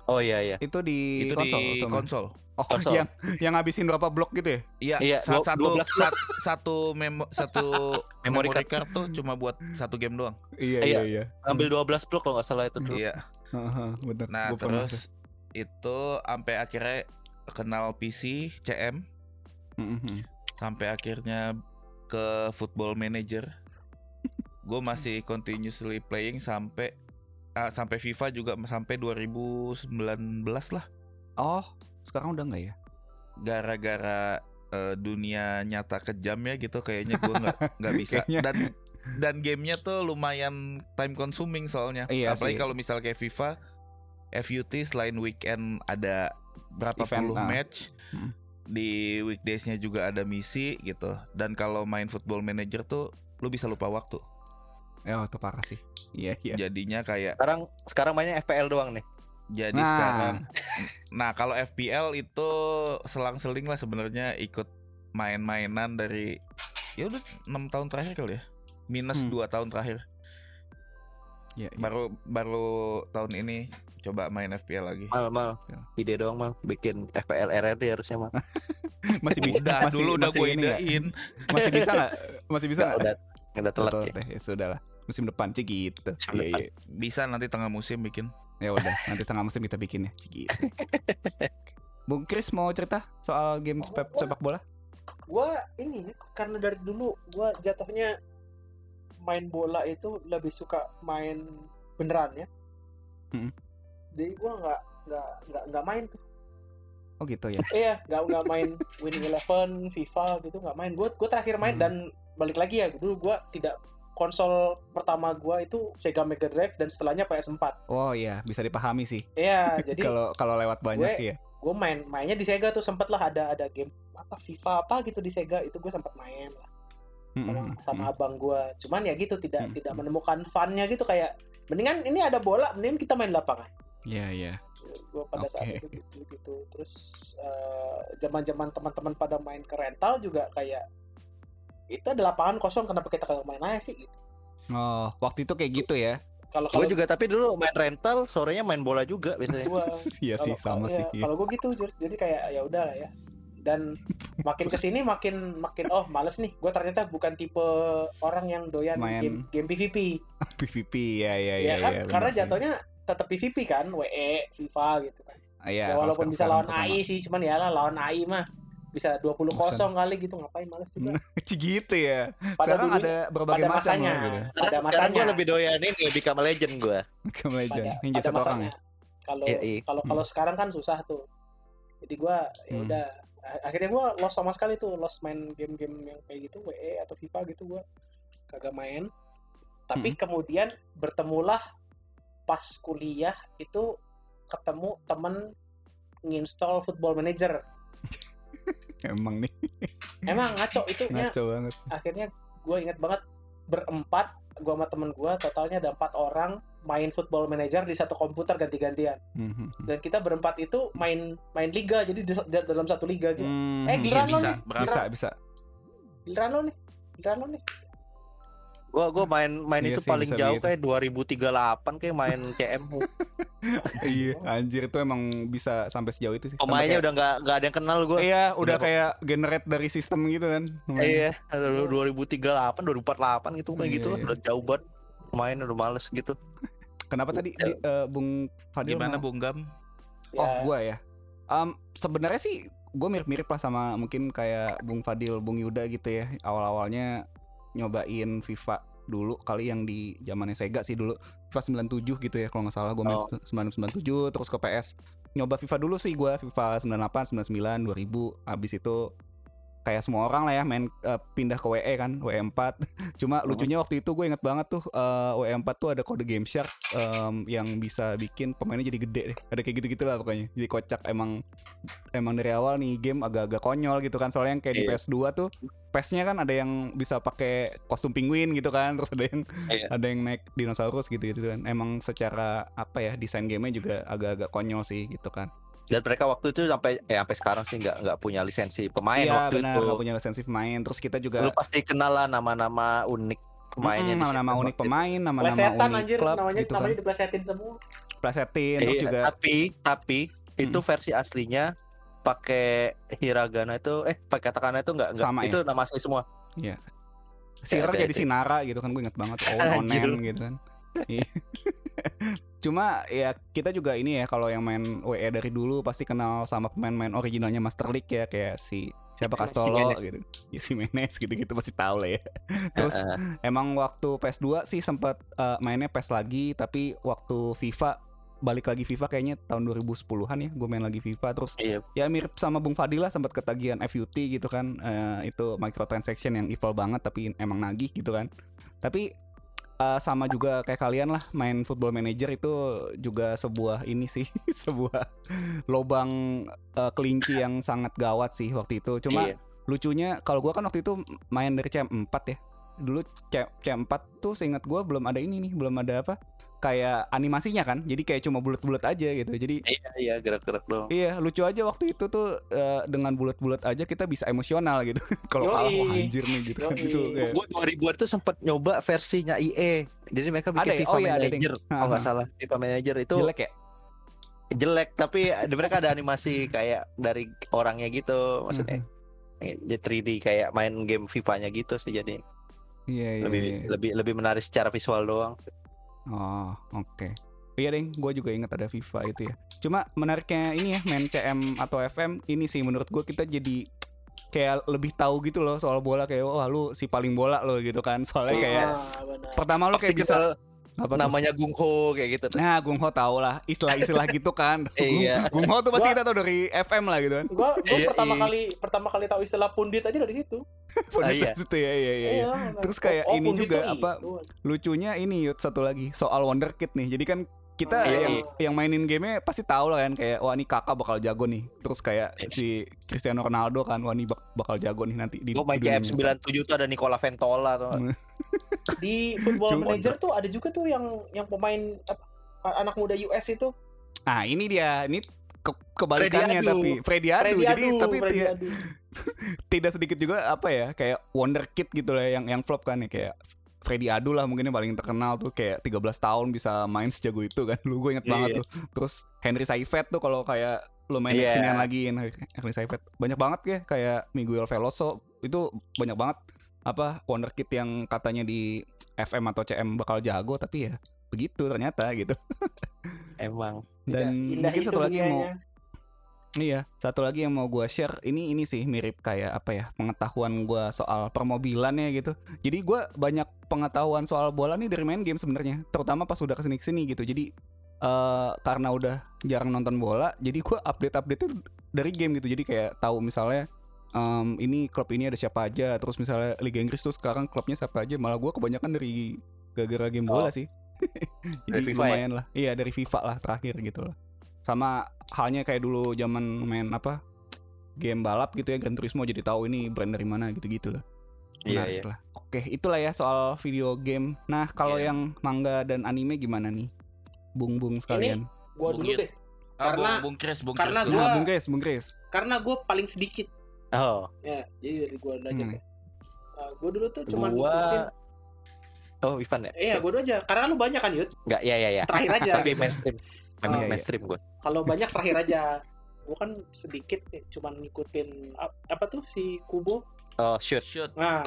Oh iya iya. Itu di itu konsol. di konsol. Oh, Konsol. yang yang ngabisin berapa blok gitu ya? Iya, Iya, sa- dua- satu 12 sat- satu memo satu Memory memory card tuh cuma buat satu game doang. Iya Iya. iya iya. ambil 12 blok kalau nggak salah itu tuh Iya. Heeh, bener. Nah, Gua pernah terus itu sampai akhirnya kenal PC CM. Hmm, hmm. sampai akhirnya ke Football Manager. Gue masih continuously playing sampai ah, sampai FIFA juga sampai 2019 lah. Oh, sekarang udah nggak ya? Gara-gara eh, dunia nyata kejam ya gitu kayaknya gue nggak nggak bisa Kayaknya. dan dan gamenya tuh lumayan time consuming soalnya. Iya Apalagi kalau misal kayak FIFA FUT selain weekend ada berapa Event, puluh ah. match. Hmm. Di weekdaysnya juga ada misi gitu. Dan kalau main Football Manager tuh lu bisa lupa waktu. Ya, itu parah sih. Iya iya. Jadinya kayak sekarang sekarang mainnya FPL doang nih jadi Nah. sekarang nah kalau FPL itu selang-seling lah sebenarnya ikut main-mainan dari ya udah enam tahun terakhir kali ya minus Hmm. dua tahun terakhir Iya, iya. baru baru tahun ini coba main FPL lagi mal mal Ya. ide doang mal bikin FPL RRD harusnya mal Masih bisa. udah masih, dulu udah masih gue ini nggak? idein masih bisa nggak? Masih bisa nggak? udah udah telat ya. Ya sudah lah. Musim depan sih gitu. Iya iya. bisa nanti tengah musim bikin Ya udah, nanti tengah musim kita bikin ya. Cik, gitu. Bung Chris mau cerita soal game sepak, sepak bola? Gua ini karena dari dulu gua jatuhnya main bola itu lebih suka main beneran ya. Hmm. Jadi gua nggak nggak nggak nggak main tuh. Oh gitu ya. Iya, nggak nggak main Winning Eleven, FIFA gitu nggak main. Gue gue terakhir main Hmm. dan balik lagi ya dulu gue tidak konsol pertama gue itu Sega Mega Drive dan setelahnya PS4. Oh iya, bisa dipahami sih. Iya, jadi Kalau kalau lewat banyak gue- ya. gue main mainnya di Sega tuh sempet lah ada ada game apa FIFA apa gitu di Sega itu gue sempat main lah Hmm, sama hmm, sama hmm. abang gue. Cuman ya gitu tidak Hmm. tidak menemukan funnya gitu kayak mendingan ini ada bola, mendingan kita main lapangan. Iya iya. gue pada saat Oke. itu gitu gitu terus zaman zaman teman-teman pada main ke rental juga kayak itu ada lapangan kosong kenapa kita kagak main aja sih gitu Oh, waktu itu kayak gitu ya. kalau Gue juga tapi dulu main rental, sorenya main bola juga biasanya. gua Iya sih sama kalau- sih. iya, iya. Kalau gue gitu, jadi kayak ya udah lah ya. Dan makin ke sini makin makin oh males nih. Gue ternyata bukan tipe orang yang doyan Main. game game PVP. PVP ya ya ya ya. kan, ya, karena jatuhnya tetap PVP kan, WE, FIFA gitu kan. Ah, iya, ya kalau walaupun bisa lawan AI sih, cuman ya lah lawan AI mah bisa 20 kosong kali gitu ngapain males juga. gitu ya. Pada Sekarang dulu ada berbagai pada macam masanya, loh, gitu. pada Sekarang masanya. gue lebih doyan ini Become Legend gue. Become Legend. pada, pada satu orang masanya. ya. Kalau Iya, iya. kalau kalau sekarang kan susah tuh. Jadi gua ya Hmm. udah akhirnya gua lost sama sekali tuh, lost main game-game yang kayak gitu, WE atau FIFA gitu gua kagak main. Tapi Hmm. kemudian bertemulah pas kuliah itu ketemu temen nginstall Football Manager. Emang nih Emang ngaco itu ngaco banget. akhirnya gue inget banget berempat gue sama temen gue totalnya ada empat orang main football manager di satu komputer ganti-gantian Mhm. dan kita berempat itu main main liga jadi di, di- dalam satu liga gitu Mhm. eh giliran lo bisa, nih berapa? bisa bisa. giliran lo nih giliran lo nih Gua gua main main Iya itu sih, paling bisa jauh begitu. kayak 2038 kayak main CM. iya, anjir itu emang bisa sampai sejauh itu sih. Pemainnya kayak- udah nggak nggak ada yang kenal gue. Iya, udah Udah kok. kayak generate dari sistem gitu kan. Iya, ada 2038, 2048 gitu kayak Iya, gitu, iya. udah jauh banget. Main udah males gitu. Kenapa tadi di- eh, Bung Fadil Gimana mau- Bung Gam? Oh, Ya, gua ya. Em, sebenarnya sih gue mirip-mirip lah sama mungkin kayak Bung Fadil, Bung Yuda gitu ya. Awal-awalnya nyobain FIFA dulu kali yang di zamannya Sega sih dulu. FIFA 97 gitu ya kalau nggak salah gue main Oh. 997 terus ke PS. Nyoba FIFA dulu sih gua FIFA 98, 99, 2000. Habis itu kayak semua orang lah ya main eh, pindah ke WE kan, WE 4. Cuma lucunya waktu itu gue inget banget tuh eh, WE 4 tuh ada kode Game Shark em, yang bisa bikin pemainnya jadi gede deh. Ada kayak gitu-gitu lah pokoknya. Jadi kocak emang emang dari awal nih game agak-agak konyol gitu kan. Soalnya yang kayak di Iya. PS2 tuh PS-nya kan ada yang bisa pakai kostum penguin gitu kan, terus ada yang Iya. ada yang naik dinosaurus gitu-gitu kan. Emang secara apa ya desain gamenya juga agak-agak konyol sih gitu kan. Dan mereka waktu itu sampai eh sampai sekarang sih nggak nggak punya lisensi pemain Iya waktu benar, itu. nggak punya lisensi pemain. Terus kita Lu juga pasti kenal lah nama-nama unik pemainnya. Mm, di nama-nama unik pemain, nama-nama unik anjir klub namanya gitu namanya kan. diplesetin semua Plesetin terus Iya, juga Tapi tapi itu versi aslinya pakai hiragana itu eh pakai katakana itu enggak enggak Sama ya? itu nama asli semua. Sirer ada- jadi ada. Sinara gitu kan gue inget banget oh Anjir. Onen gitu kan Iya. Cuma ya kita juga ini ya kalau yang main WE dari dulu pasti kenal sama pemain-pemain originalnya Master League ya kayak si siapa Jimenez, Castolo gitu. Ya si Menes gitu-gitu pasti tahu lah ya. Terus Heeh. emang waktu PS2 sih sempat eh, mainnya PES lagi tapi waktu FIFA balik lagi FIFA kayaknya tahun 2010-an ya gue main lagi FIFA terus Iya. ya mirip sama Bung Fadila sempat ketagihan FUT gitu kan Eh, itu microtransaction yang evil banget tapi emang nagih gitu kan tapi eh, sama juga kayak kalian lah main football manager itu juga sebuah ini sih sebuah lobang eh, kelinci yang sangat gawat sih waktu itu cuma Iya. lucunya kalau gua kan waktu itu main dari CM4 ya dulu C- CM4 tuh seingat gua belum ada ini nih belum ada apa kayak animasinya kan jadi kayak cuma bulat-bulat aja gitu jadi Iya iya gerak-gerak dong. Iya, lucu aja waktu itu tuh eh, dengan bulat-bulat aja kita bisa emosional gitu. Kalau kalah wah anjir nih gitu kan. Yoi. Itu kayak Gue 2000 tuh sempet nyoba versinya IE. Jadi mereka bikin Ada ya? FIFA Oh iya, ada, Manager. Ding. Kalau nggak salah, FIFA Manager itu jelek ya. jelek tapi ada- mereka ada animasi kayak dari orangnya gitu maksudnya jadi 3D kayak main game FIFA-nya gitu sih jadi Iya, iya. lebih iya. lebih lebih menarik secara visual doang. Oh, oke. Iya deng, gue juga ingat ada FIFA itu ya. Cuma menariknya ini ya main CM atau FM ini sih menurut gue kita jadi kayak lebih tahu gitu loh soal bola kayak wah lu si paling bola lo gitu kan. Soalnya kayak Ah, pertama lu kayak bisa apa tuh? namanya Gung Ho kayak gitu. Nah, Gung Ho tau lah istilah-istilah gitu kan. Iya. Gung Ho tuh pasti Gua- kita tahu dari FM lah gitu kan. gua gua Iya, pertama iya. kali pertama kali tahu istilah pundit aja dari situ Pondok iya. itu ya, iya iya. iya. Terus kayak Oh, ini pundit juga tuh apa, itu. lucunya ini Yud satu lagi soal Wonderkid nih. Jadi kan kita Oh, iya, yang iya. yang mainin game pasti tahu lah kan kayak wah ini kakak bakal jago nih. Terus kayak Iya. si Cristiano Ronaldo kan wah ini bak- bakal jago nih nanti di Gue main nyata. 97 tuh ada Nicola Ventola tuh. Hmm. di football Cuma- manager tuh ada juga tuh yang yang pemain apa, anak muda US itu Ah, ini dia. Ini ke- kebalikannya Freddy Adu. tapi Freddy Adu. Freddy Jadi Adu, tapi Freddy tidak, Adu. tidak sedikit juga apa ya kayak Wonderkid gitu lah yang yang flop kan ya kayak Freddy Adu lah mungkin yang paling terkenal tuh kayak 13 tahun bisa main sejago itu kan. Lu gue inget Iya, banget iya. tuh. Terus Henry Saifet tuh kalau kayak lu main Iya. sinian lagi Henry Saifet. Banyak banget ya kayak Miguel Veloso itu banyak banget apa wonderkid yang katanya di FM atau CM bakal jago tapi ya begitu ternyata gitu. Emang. Dan Indah mungkin satu lagi yang mau. Iya, satu lagi yang mau gua share ini ini sih mirip kayak apa ya pengetahuan gua soal permobilan ya gitu. Jadi gua banyak pengetahuan soal bola nih dari main game sebenarnya, terutama pas udah ke sini ke sini gitu. Jadi eh karena udah jarang nonton bola, jadi gua update update dari game gitu. Jadi kayak tahu misalnya em, ini klub ini ada siapa aja, terus misalnya Liga Inggris tuh sekarang klubnya siapa aja. Malah gua kebanyakan dari gara-gara game bola Oh. sih. Dari Jadi FIFA ya? lumayan lah. Iya dari FIFA lah terakhir gitu loh. Sama halnya kayak dulu zaman main apa game balap gitu ya Gran Turismo jadi tahu ini brand dari mana gitu-gitu lah. Iya, iya. lah. Oke, itulah ya soal video game. Nah, kalau Iya. yang manga dan anime gimana nih? Bung-bung sekalian. Gua Bung dulu deh. Ah, Karena- Bung, Bung Chris, Bung karena Chris dulu. gua- Nah, Bung Chris, Bung Chris. Karena gue paling sedikit. Oh, Ya, jadi dari gue aja. Hmm. gue dulu tuh cuma gua ngikutin. Oh, Ivan ya? Iya, gue dulu aja. Karena lu banyak kan, Yud. Enggak, iya iya iya. Terakhir aja. Tapi mainstream. Oh, Emang iya, iya. mainstream gue. Kalau banyak terakhir aja. Gue kan sedikit nih, cuman ngikutin ap- apa tuh si Kubo. Oh, shoot. Shoot. Nah,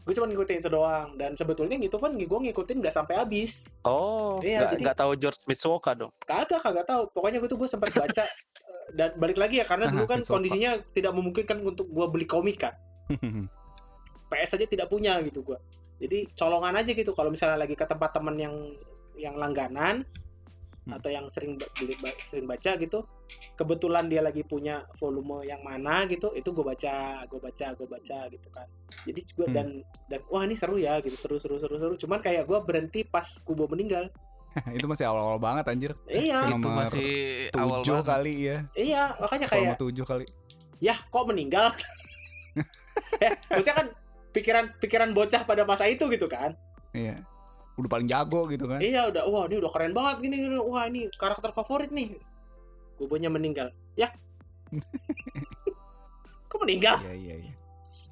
gue cuma ngikutin itu doang. Dan sebetulnya gitu kan gue ngikutin nggak sampai habis. Oh, Iya, nggak jadi- tahu George Mitsuoka dong. Kagak, kagak tahu. Pokoknya gue tuh gue sempat baca. eh, dan balik lagi ya karena dulu kan kondisinya tidak memungkinkan untuk gue beli komik kan. PS aja tidak punya gitu gua. Jadi colongan aja gitu kalau misalnya lagi ke tempat teman yang yang langganan Hmm. atau yang sering beli- ba- sering baca gitu. Kebetulan dia lagi punya volume yang mana gitu, itu gue baca, gue baca, gue baca gitu kan. Jadi gue Hmm. dan dan wah ini seru ya gitu, seru seru seru seru. Cuman kayak gue berhenti pas Kubo meninggal. itu masih awal-awal banget anjir. Iya, Nomor Itu masih awal banget. kali ya. iya, makanya kayak Volume tujuh kali. ya kok meninggal? ya, maksudnya kan pikiran pikiran bocah pada masa itu gitu kan. Iya. Udah paling jago gitu kan. Iya udah wah ini udah keren banget gini, gini. wah ini karakter favorit nih. Kubonya meninggal. Ya. Kok meninggal? Iya, iya, iya.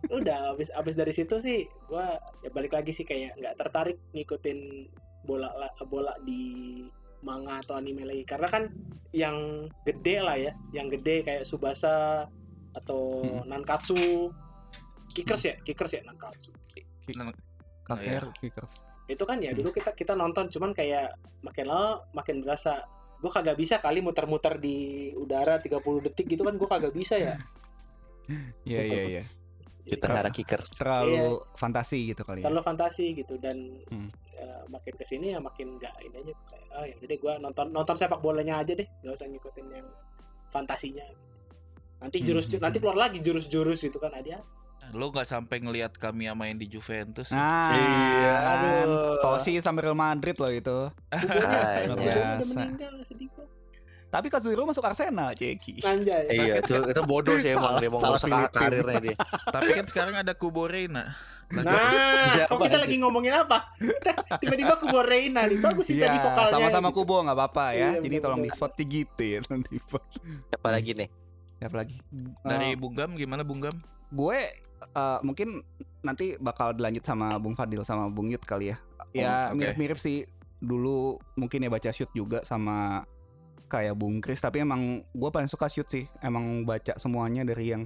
Udah abis abis dari situ sih gua ya balik lagi sih kayak nggak tertarik ngikutin bola la- bola di manga atau anime lagi karena kan yang gede lah ya, yang gede kayak Subasa atau Hmm. Nankatsu. Kickers ya, Kickers ya Nankatsu. KKR iya. Kickers. Itu kan ya Hmm. dulu kita kita nonton cuman kayak makin lama makin berasa gue kagak bisa kali muter-muter di udara 30 detik gitu kan gue kagak bisa ya Iya, iya, iya. Kita hara kicker. Terlalu fantasi gitu kali ya. terlalu fantasi gitu dan Hmm. ya, makin ke sini ya makin nggak ini aja kayak oh ya deh gue nonton nonton sepak bolanya aja deh nggak usah ngikutin yang fantasinya nanti jurus Hmm. nanti keluar lagi jurus-jurus gitu kan ada Lo gak sampai ngelihat kami main di Juventus. Nah, Iya, kan. aduh. Tosi sampai Real Madrid loh itu. kubonya udah biasa. Tapi Kazuhiro masuk Arsenal, Ceki. anjay Iya, itu, itu bodoh sih emang Salah- dia mau salah ngerusak karirnya dia. Tapi kan sekarang ada Kubo Reina. Lagi- Nah, Iya, kok kita lagi ngomongin apa? Tiba-tiba Kubo Reina nih, bagus sih tadi Iya, vokalnya. sama-sama. Kubo nggak apa-apa ya. Iya, Jadi tolong di vote gitu ya, tolong di vote. Siapa lagi nih? Siapa lagi? Dari Eh, Bung Gam gimana Bung Gam? gue eh, mungkin nanti bakal dilanjut sama Bung Fadil sama Bung Yud kali ya. Ya oke. mirip-mirip sih. Dulu mungkin ya baca shoot juga sama kayak Bung Kris tapi emang gue paling suka shoot sih. Emang baca semuanya dari yang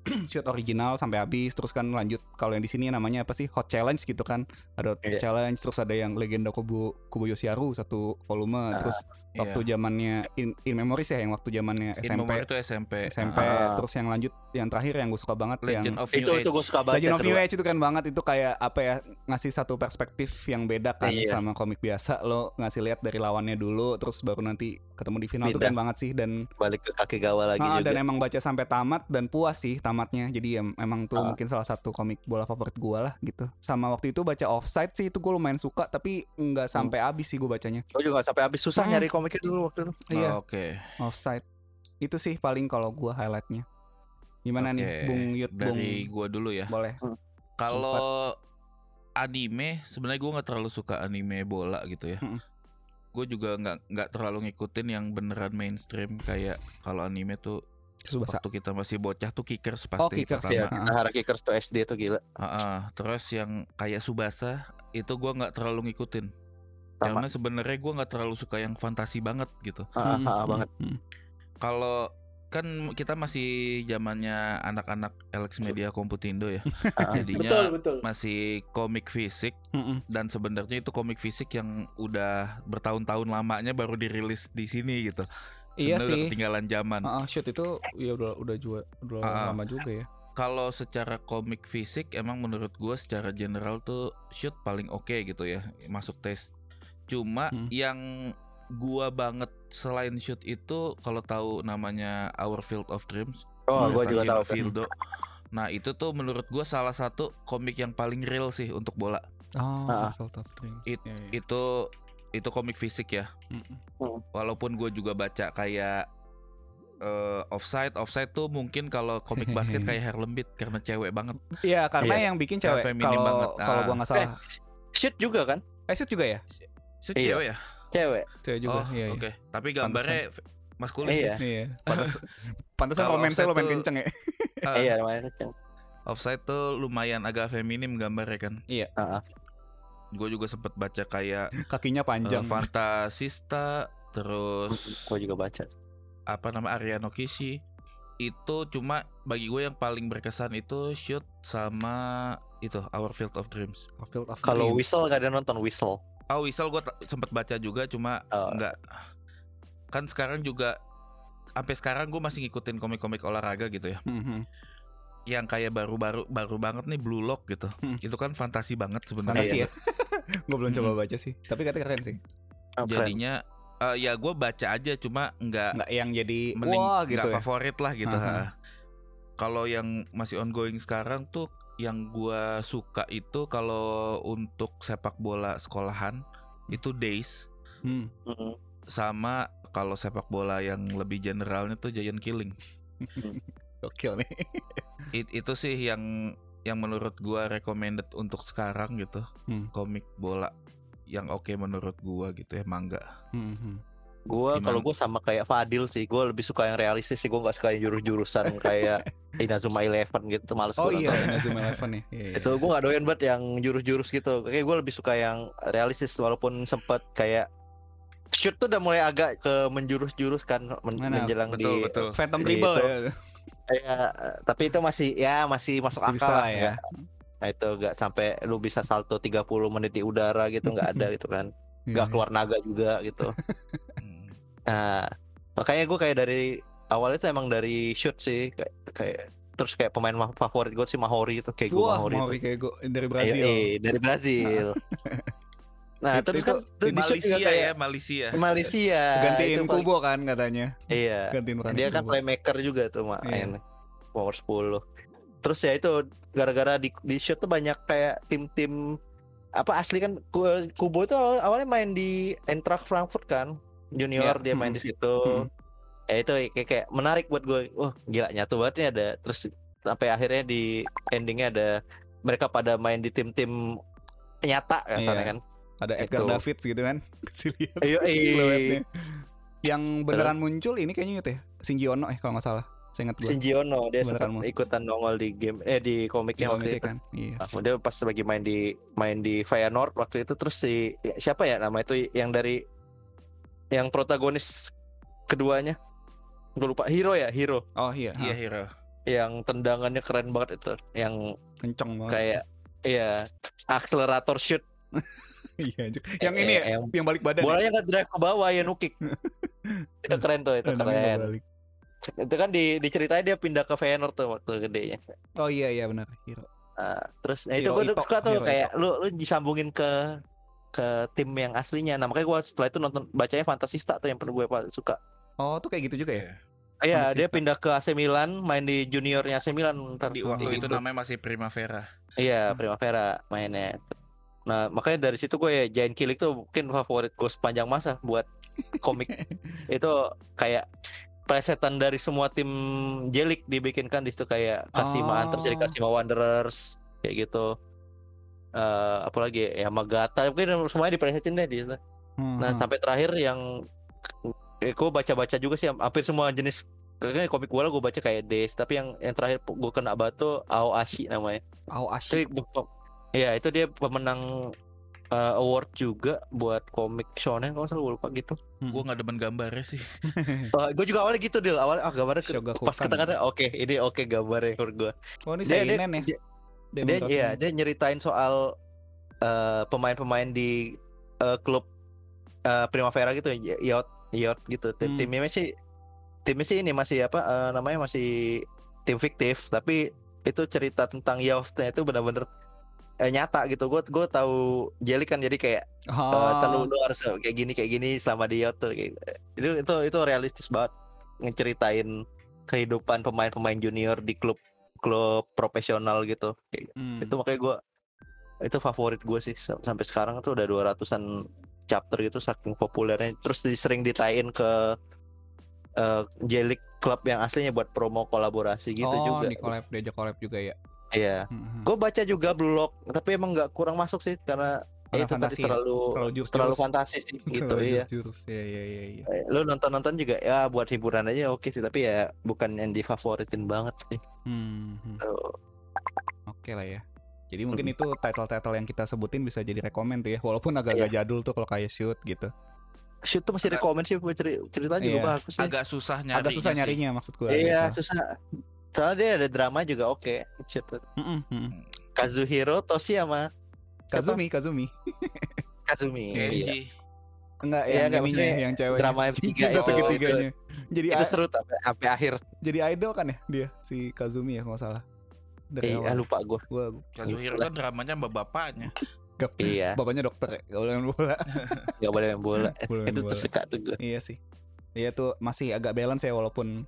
shoot original sampai habis terus kan lanjut kalau yang di sini namanya apa sih Hot Challenge gitu kan. Ada Hot Iya. Challenge terus ada yang Legenda Kubo Kubo Yoshiharu satu volume Ah, terus waktu zamannya in, in memories ya yang waktu zamannya SMP itu SMP. SMP Ah. terus yang lanjut yang terakhir yang gue suka banget Legend yang of New Itu Age. itu gue suka banget. Legend of New. Age itu keren banget itu kayak apa ya ngasih satu perspektif yang beda kan Iya. sama komik biasa lo ngasih lihat dari lawannya dulu terus baru nanti ketemu di final itu Beda. keren banget sih dan Balik ke kaki gawa lagi ah, juga. dan emang baca sampai tamat dan puas sih tamatnya jadi em- emang tuh Ah. mungkin salah satu komik bola favorit gue lah gitu sama waktu itu baca offside sih itu gue lumayan suka tapi nggak sampai habis sih gue bacanya Gue juga nggak sampai habis susah Hmm. nyari komiknya dulu waktu itu. iya Oh, Oke. offside itu sih paling kalau gue highlightnya gimana nih Oke. Bung Yud Bung Dari gua dulu ya. boleh Kalau anime sebenarnya gue nggak terlalu suka anime bola gitu ya. Mm-mm. Gue juga nggak nggak terlalu ngikutin yang beneran mainstream kayak kalau anime tuh Subasa. waktu kita masih bocah tuh kickers Oh, pasti Kickers pertama. ya. Kita harap kickers tuh SD tuh gila. Heeh, terus yang kayak Subasa itu gua nggak terlalu ngikutin. Sama. Karena sebenarnya gua nggak terlalu suka yang fantasi banget gitu. Ah, Hmm, ah, hmm, banget. hmm. Kalau kan kita masih zamannya anak-anak Alex Media Komputindo ya. Ah, Jadinya betul betul masih komik fisik Hmm, hmm. dan sebenarnya itu komik fisik yang udah bertahun-tahun lamanya baru dirilis di sini gitu. Iya Sebenarnya udah sih. ketinggalan zaman. Ah, ah, shoot itu ya udah udah juga udah Ah, ah. lama juga ya. Kalau secara komik fisik emang menurut gua secara general tuh shoot paling oke gitu ya, masuk tes. Cuma Hmm. yang gua banget selain shoot itu kalau tahu namanya Our Field of Dreams, Oh, gue juga tahu. tuh. Fieldo. Nah, itu tuh menurut gua salah satu komik yang paling real sih untuk bola. Oh, Ah. Field of Dreams. It- Iya, iya. Itu itu komik fisik ya. Hmm, hmm. Walaupun gue juga baca kayak eh, offside, offside tuh mungkin kalau komik basket kayak Harlem Beat karena cewek banget. Iya, karena Iya. yang bikin cewek. Kalau banget. kalau gua nggak salah. Shoot juga kan? Eh, shoot juga ya? Itu Iya. cewek ya? Cewek. Cewek juga. oh, iya, iya. oke. Tapi gambarnya f- maskulin Iya. sih. Iya. Pantas pantesan main saya lumayan kenceng ya. Ah, Iya, lumayan kenceng. Offside tuh lumayan agak feminim gambarnya kan. Ah, ah. Gue juga sempet baca kayak Kakinya panjang. Fantasista, terus Gue juga baca. apa nama Ariano Kishi. Itu cuma bagi gue yang paling berkesan itu shoot sama itu Our Field of Dreams. Field of Kalau whistle gak ada nonton whistle. Oh Whistle gue sempet baca juga cuma Oh. nggak kan sekarang juga sampai sekarang gue masih ngikutin komik-komik olahraga gitu ya Hmm, hmm. yang kayak baru-baru baru banget nih Blue Lock gitu Hmm. itu kan fantasi banget sebenarnya Fantasi Iya. ya. gue belum coba baca sih. Tapi katanya keren sih. Oh, keren. jadinya eh, ya gue baca aja cuma nggak Nggak yang jadi mending wah nggak gitu ya. favorit lah gitu Aha. ha. kalau yang masih ongoing sekarang tuh yang gua suka itu kalau untuk sepak bola sekolahan itu Days Hmm. Mm-mm. sama kalau sepak bola yang lebih generalnya tuh Giant Killing Gokil nih. It- itu sih yang yang menurut gua recommended untuk sekarang gitu Hmm. komik bola yang oke menurut gua gitu ya mangga Hmm, hmm. Gue kalau gue sama kayak Fadil sih, gue lebih suka yang realistis sih. Gue gak suka yang jurus-jurusan kayak Inazuma Eleven gitu, males Oh gua iya. Inazuma Eleven ya. Iya, iya. Itu gue gak doyan banget yang jurus-jurus gitu. Kayak gue lebih suka yang realistis walaupun sempet kayak shoot tuh udah mulai agak ke menjurus-jurus kan men- Mana? menjelang betul di betul Phantom itu- ya. ya, tapi itu masih ya masih masuk Masih akal bisa lah ya. nggak- Nah itu gak sampai lu bisa salto 30 menit di udara gitu nggak ada gitu kan. Iya, Gak keluar naga juga gitu. Nah, makanya gue kayak dari awal itu emang dari shoot sih kayak, kayak terus kayak pemain ma- favorit gue sih Mahori itu kayak gue Mahori, Mauri itu. kayak gue dari Iya, Brazil. iya, dari Brazil. nah, Itu- terus itu- kan tuh di shoot Malaysia kayak ya Malaysia Malaysia. Gantiin itu paling- Kubo kan katanya. Iya. Gantiin Dia kan Kubo. playmaker juga tuh Iya. main. Power 10. Terus ya itu gara-gara di di shoot tuh banyak kayak tim-tim apa asli kan Ku- Kubo itu awal- awalnya main di Eintracht Frankfurt kan junior Iya, dia main hmm. di situ Hmm. ya itu kayak, kayak menarik buat gue wah gila nyatu banget nih ada terus sampai akhirnya di endingnya ada mereka pada main di tim-tim nyata kan Iya. kan Ada Edgar Itu. Davids gitu kan. Kasih lihat Ayo, siluetnya. Yang beneran muncul ini kayaknya itu ya. Shinji Ono eh kalau nggak salah. Saya ingat gue. Shinji Ono dia Beneran sempat ikutan nongol di game eh di komiknya waktu itu kan. Iya. Nah, dia pas lagi main di main di Feyenoord waktu itu terus si ya, siapa ya nama itu yang dari yang protagonis keduanya gue lupa Hero ya Hero Oh iya. iya ha, hero yang tendangannya keren banget itu yang Kenceng banget. kayak iya akselerator shoot Iya. anjir. Yang Eh, ini ya, eh, yang yang balik badan. ya? bolanya nggak drive ke bawah ya nukik itu keren tuh itu keren balik. itu kan di diceritain dia pindah ke Feyenoord tuh waktu gedenya Oh iya iya benar. Hero. Nah, terus nah itu gue suka tuh Hero kayak lu lu disambungin ke ke tim yang aslinya. Nah makanya gue setelah itu nonton bacanya Fantasista tuh yang pernah gue paling suka. Oh tuh kayak gitu juga ya. Iya. Ah, Iya dia pindah ke AC Milan, main di juniornya AC Milan. ntar. di waktu Di- itu namanya masih Primavera Iya Primavera mainnya. Nah makanya dari situ gue ya Giant Killing tuh mungkin favorit gue sepanjang masa buat komik itu kayak presetan dari semua tim Jelik dibikinkan di situ kayak Kashima Antlers jadi Oh. Kashima Wanderers kayak gitu. Eh apalagi ya Magata mungkin semuanya dipresetin deh di situ. Hmm, Nah hmm. sampai terakhir yang eh, gue baca-baca juga sih hampir semua jenis Kayaknya komik bola gue baca kayak Des, tapi yang yang terakhir gue kena batu Aoashi namanya. Oh Itu asyik. ya itu dia pemenang uh, award juga buat komik shonen kalau salah gue lupa gitu. Gue nggak demen gambarnya sih. gue juga awalnya gitu deal awalnya ah gambarnya ke- Shogakukan. pas kata-kata oke ini oke gambarnya menurut gue. Oh ini Dia dia, ya. dia, dia iya dia nyeritain soal uh, pemain-pemain di uh, klub uh, Primavera gitu ya Yacht Yacht gitu. Tim Hmm. Timnya sih timnya sih ini masih apa uh, namanya masih tim fiktif tapi itu cerita tentang Yachtnya itu benar-benar eh, nyata gitu. Gue gue tahu Jelly kan jadi kayak Oh, uh, terlalu lu harus kayak gini kayak gini selama di yacht tuh kayak itu itu itu realistis banget ngeceritain kehidupan pemain-pemain junior di klub klub profesional gitu kayak hmm. itu makanya gue itu favorit gue sih sam- sampai sekarang tuh udah 200-an chapter gitu saking populernya terus sering ditain ke uh, J-League klub yang aslinya buat promo kolaborasi gitu oh, juga di collab diajak collab juga ya. iya Hmm, hmm. gue baca juga blog tapi emang nggak kurang masuk sih Karena ya itu tadi fantasi ya? terlalu Terlalu jurus terlalu fantasi sih gitu Terlalu iya jurus-jurus. Iya iya iya. iya. Eh, lu nonton nonton juga ya buat hiburan aja oke sih tapi ya bukan yang difavoritin banget sih Hmm, hmm. Tuh. Oke lah ya. Jadi mungkin itu title-title yang kita sebutin bisa jadi rekomend tuh ya. Walaupun agak-agak jadul tuh kalau kayak shoot gitu. shoot tuh masih Agak- rekomend sih buat ceri- ceritanya juga Iya. bagus sih Agak susah nyari. agak susah nyarinya maksud gue. iya gitu. susah soalnya dia ada drama juga oke shoot tuh. Mm-mm, mm. Kazuhiro Toshi sama siapa? Kazumi, Kazumi. Kazumi iya. Kenji. Enggak Iya, yang enggak, ininya, maksudnya yang cewek. drama yang tiga Cinta itu, segitiganya. Jadi itu seru tapi sampai akhir jadi idol kan ya dia si Kazumi ya kalau salah. Dari eh, awal. lupa gue Gua Kazuhiro kan dramanya mbak bapaknya. gak iya bapaknya dokter ya, gak boleh main bola. nggak boleh main bola main itu bola. tersuka tuh gue iya sih. Iya tuh masih agak balance ya walaupun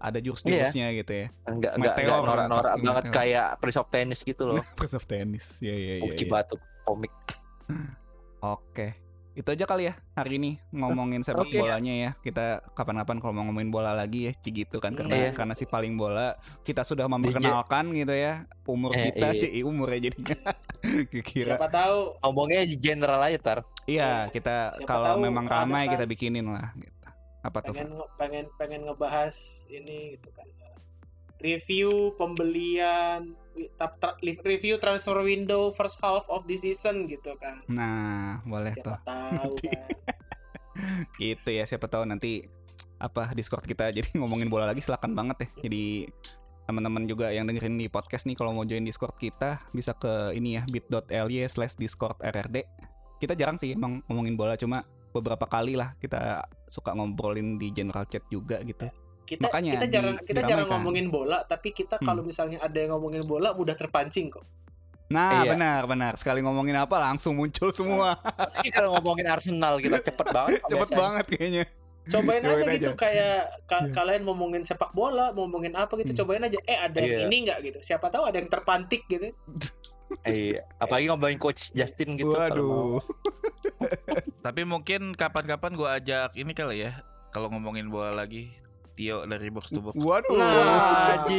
ada jurus-jurusnya gitu ya. enggak enggak enggak norak-norak banget meteor. kayak Prince of Tennis gitu loh Prince of Tennis. Iya iya iya. Uki iya. Batu komik Oke. Itu aja kali ya hari ini ngomongin sepak Oke. bolanya ya. Kita kapan-kapan kalau mau ngomongin bola lagi ya gitu kan karena Iya. karena si paling bola kita sudah memperkenalkan gitu ya umur Eh, kita, iya. CI umur ya jadinya. Kira Siapa tahu ngomongnya general aja tar iya kita Siapa kalau memang ramai kita bikinin lah gitu. Apa tuh? pengen nge- pengen pengen ngebahas ini gitu kan review pembelian review transfer window first half of the season gitu kan Nah, boleh tuh. siapa tahu Nanti. kan Gitu ya, siapa tahu nanti apa Discord kita jadi ngomongin bola lagi silakan banget ya. Jadi teman-teman juga yang dengerin di podcast nih kalau mau join Discord kita bisa ke ini ya bit.ly slash discord rrd kita jarang sih emang ngomongin bola cuma beberapa kali lah kita suka ngobrolin di general chat juga gitu kita Makanya kita di- jarang kita jarang diramaikan. ngomongin bola tapi kita Hmm. kalau misalnya ada yang ngomongin bola mudah terpancing kok nah Iya. benar benar sekali ngomongin apa langsung muncul semua kalau ngomongin Arsenal kita cepet banget cepet biasanya. banget kayaknya cobain aja Cobain gitu aja. kayak ka- Iya. kalian ngomongin sepak bola ngomongin apa gitu Hmm. cobain aja eh ada yang Iya. ini nggak gitu siapa tahu ada yang terpantik gitu Iya, apalagi ngomongin coach Justin gitu. waduh Tapi mungkin kapan-kapan gua ajak ini kali ya. Kalau ngomongin bola lagi, Tio dari box to box. waduh Nah.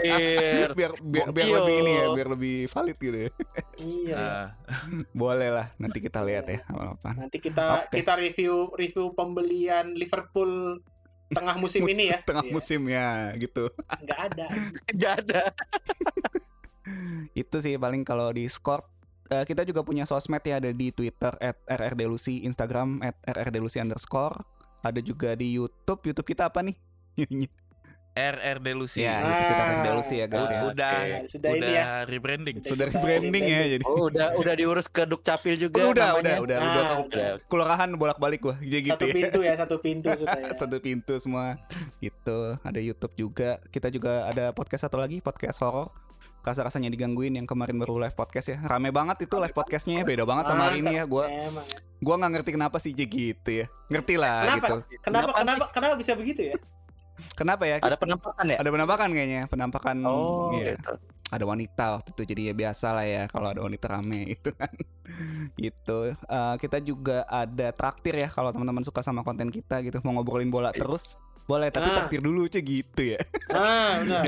Biar biar, biar lebih ini ya biar lebih valid gitu ya iya Nah, boleh lah nanti kita lihat ya apa nanti kita Oke. kita review review pembelian Liverpool tengah musim ini ya tengah Iya. musim ya gitu nggak ada Gak ada. Itu sih paling kalau di Discord Eh, kita juga punya sosmed ya ada di Twitter at rrdelusi Instagram at rrdelusi underscore ada juga di YouTube YouTube kita apa nih RRD Lucy. ya Ah. YouTube kita rrdelusi ya guys ya udah Oke, sudah ini udah ya. rebranding. Sudah. sudah kita branding ya rebranding. jadi Oh, udah udah diurus ke Dukcapil juga udah udah namanya. udah Ah, udah ke udah. kelurahan bolak-balik gua jadi gitu satu ya pintu ya satu pintu sudah ya. satu pintu semua gitu ada YouTube juga kita juga ada podcast satu lagi podcast horor rasa rasanya digangguin yang kemarin baru live podcast ya. Rame banget itu live podcastnya ya beda banget sama hari ini ya. Ya. gua nggak ngerti kenapa sih jadi gitu ya. Ngerti lah Kenapa? gitu. Kenapa Kenapa kenapa kenapa bisa begitu ya? Kenapa ya? Ada penampakan ya? ada penampakan kayaknya penampakan Oh, iya. gitu. ada wanita waktu itu jadi ya biasa lah ya kalau ada wanita rame itu kan. Gitu. Eh, kita juga ada traktir ya kalau teman-teman suka sama konten kita gitu. Mau ngobrolin bola terus boleh tapi Ah. traktir dulu aja gitu ya. Ah benar.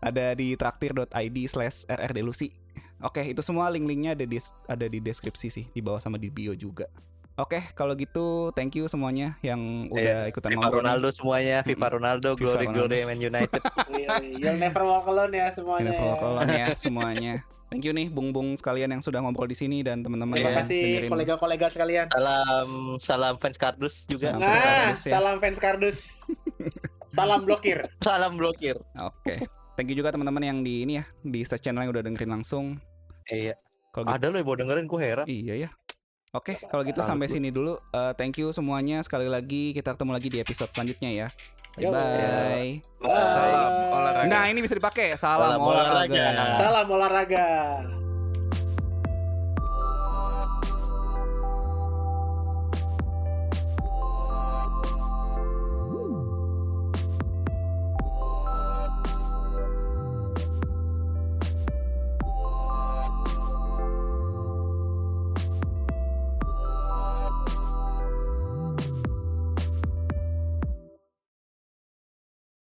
Ada di traktir.id slash rrdelusi. Oke itu semua link-linknya ada di ada di deskripsi sih di bawah sama di bio juga Oke, kalau gitu thank you semuanya yang udah ikutan Viva ngobrol. nih. Ronaldo semuanya, Viva Ronaldo, Viva glory Ronaldo. glory Man United. Yoi, You'll never walk alone ya semuanya. Ini ya. follow ya semuanya. Thank you nih bung-bung sekalian yang sudah ngobrol di sini dan teman-teman Terima yang kasih dengerin. kolega-kolega sekalian. Salam salam fans kardus juga. Salam. Nah, fans kardus ya. salam fans kardus. salam blokir. Salam blokir. Oke. Thank you juga teman-teman yang di ini ya di stage channel yang udah dengerin langsung. Iya. Kalau gitu, Ada lo yang mau dengerin gue heran. iya ya. Oke, kalau gitu sampai sini dulu. Eh, thank you semuanya sekali lagi. Kita ketemu lagi di episode selanjutnya ya. Bye bye. Bye. Salam olahraga. Nah, ini bisa dipakai. Salam, Salam olahraga. olahraga. Salam olahraga.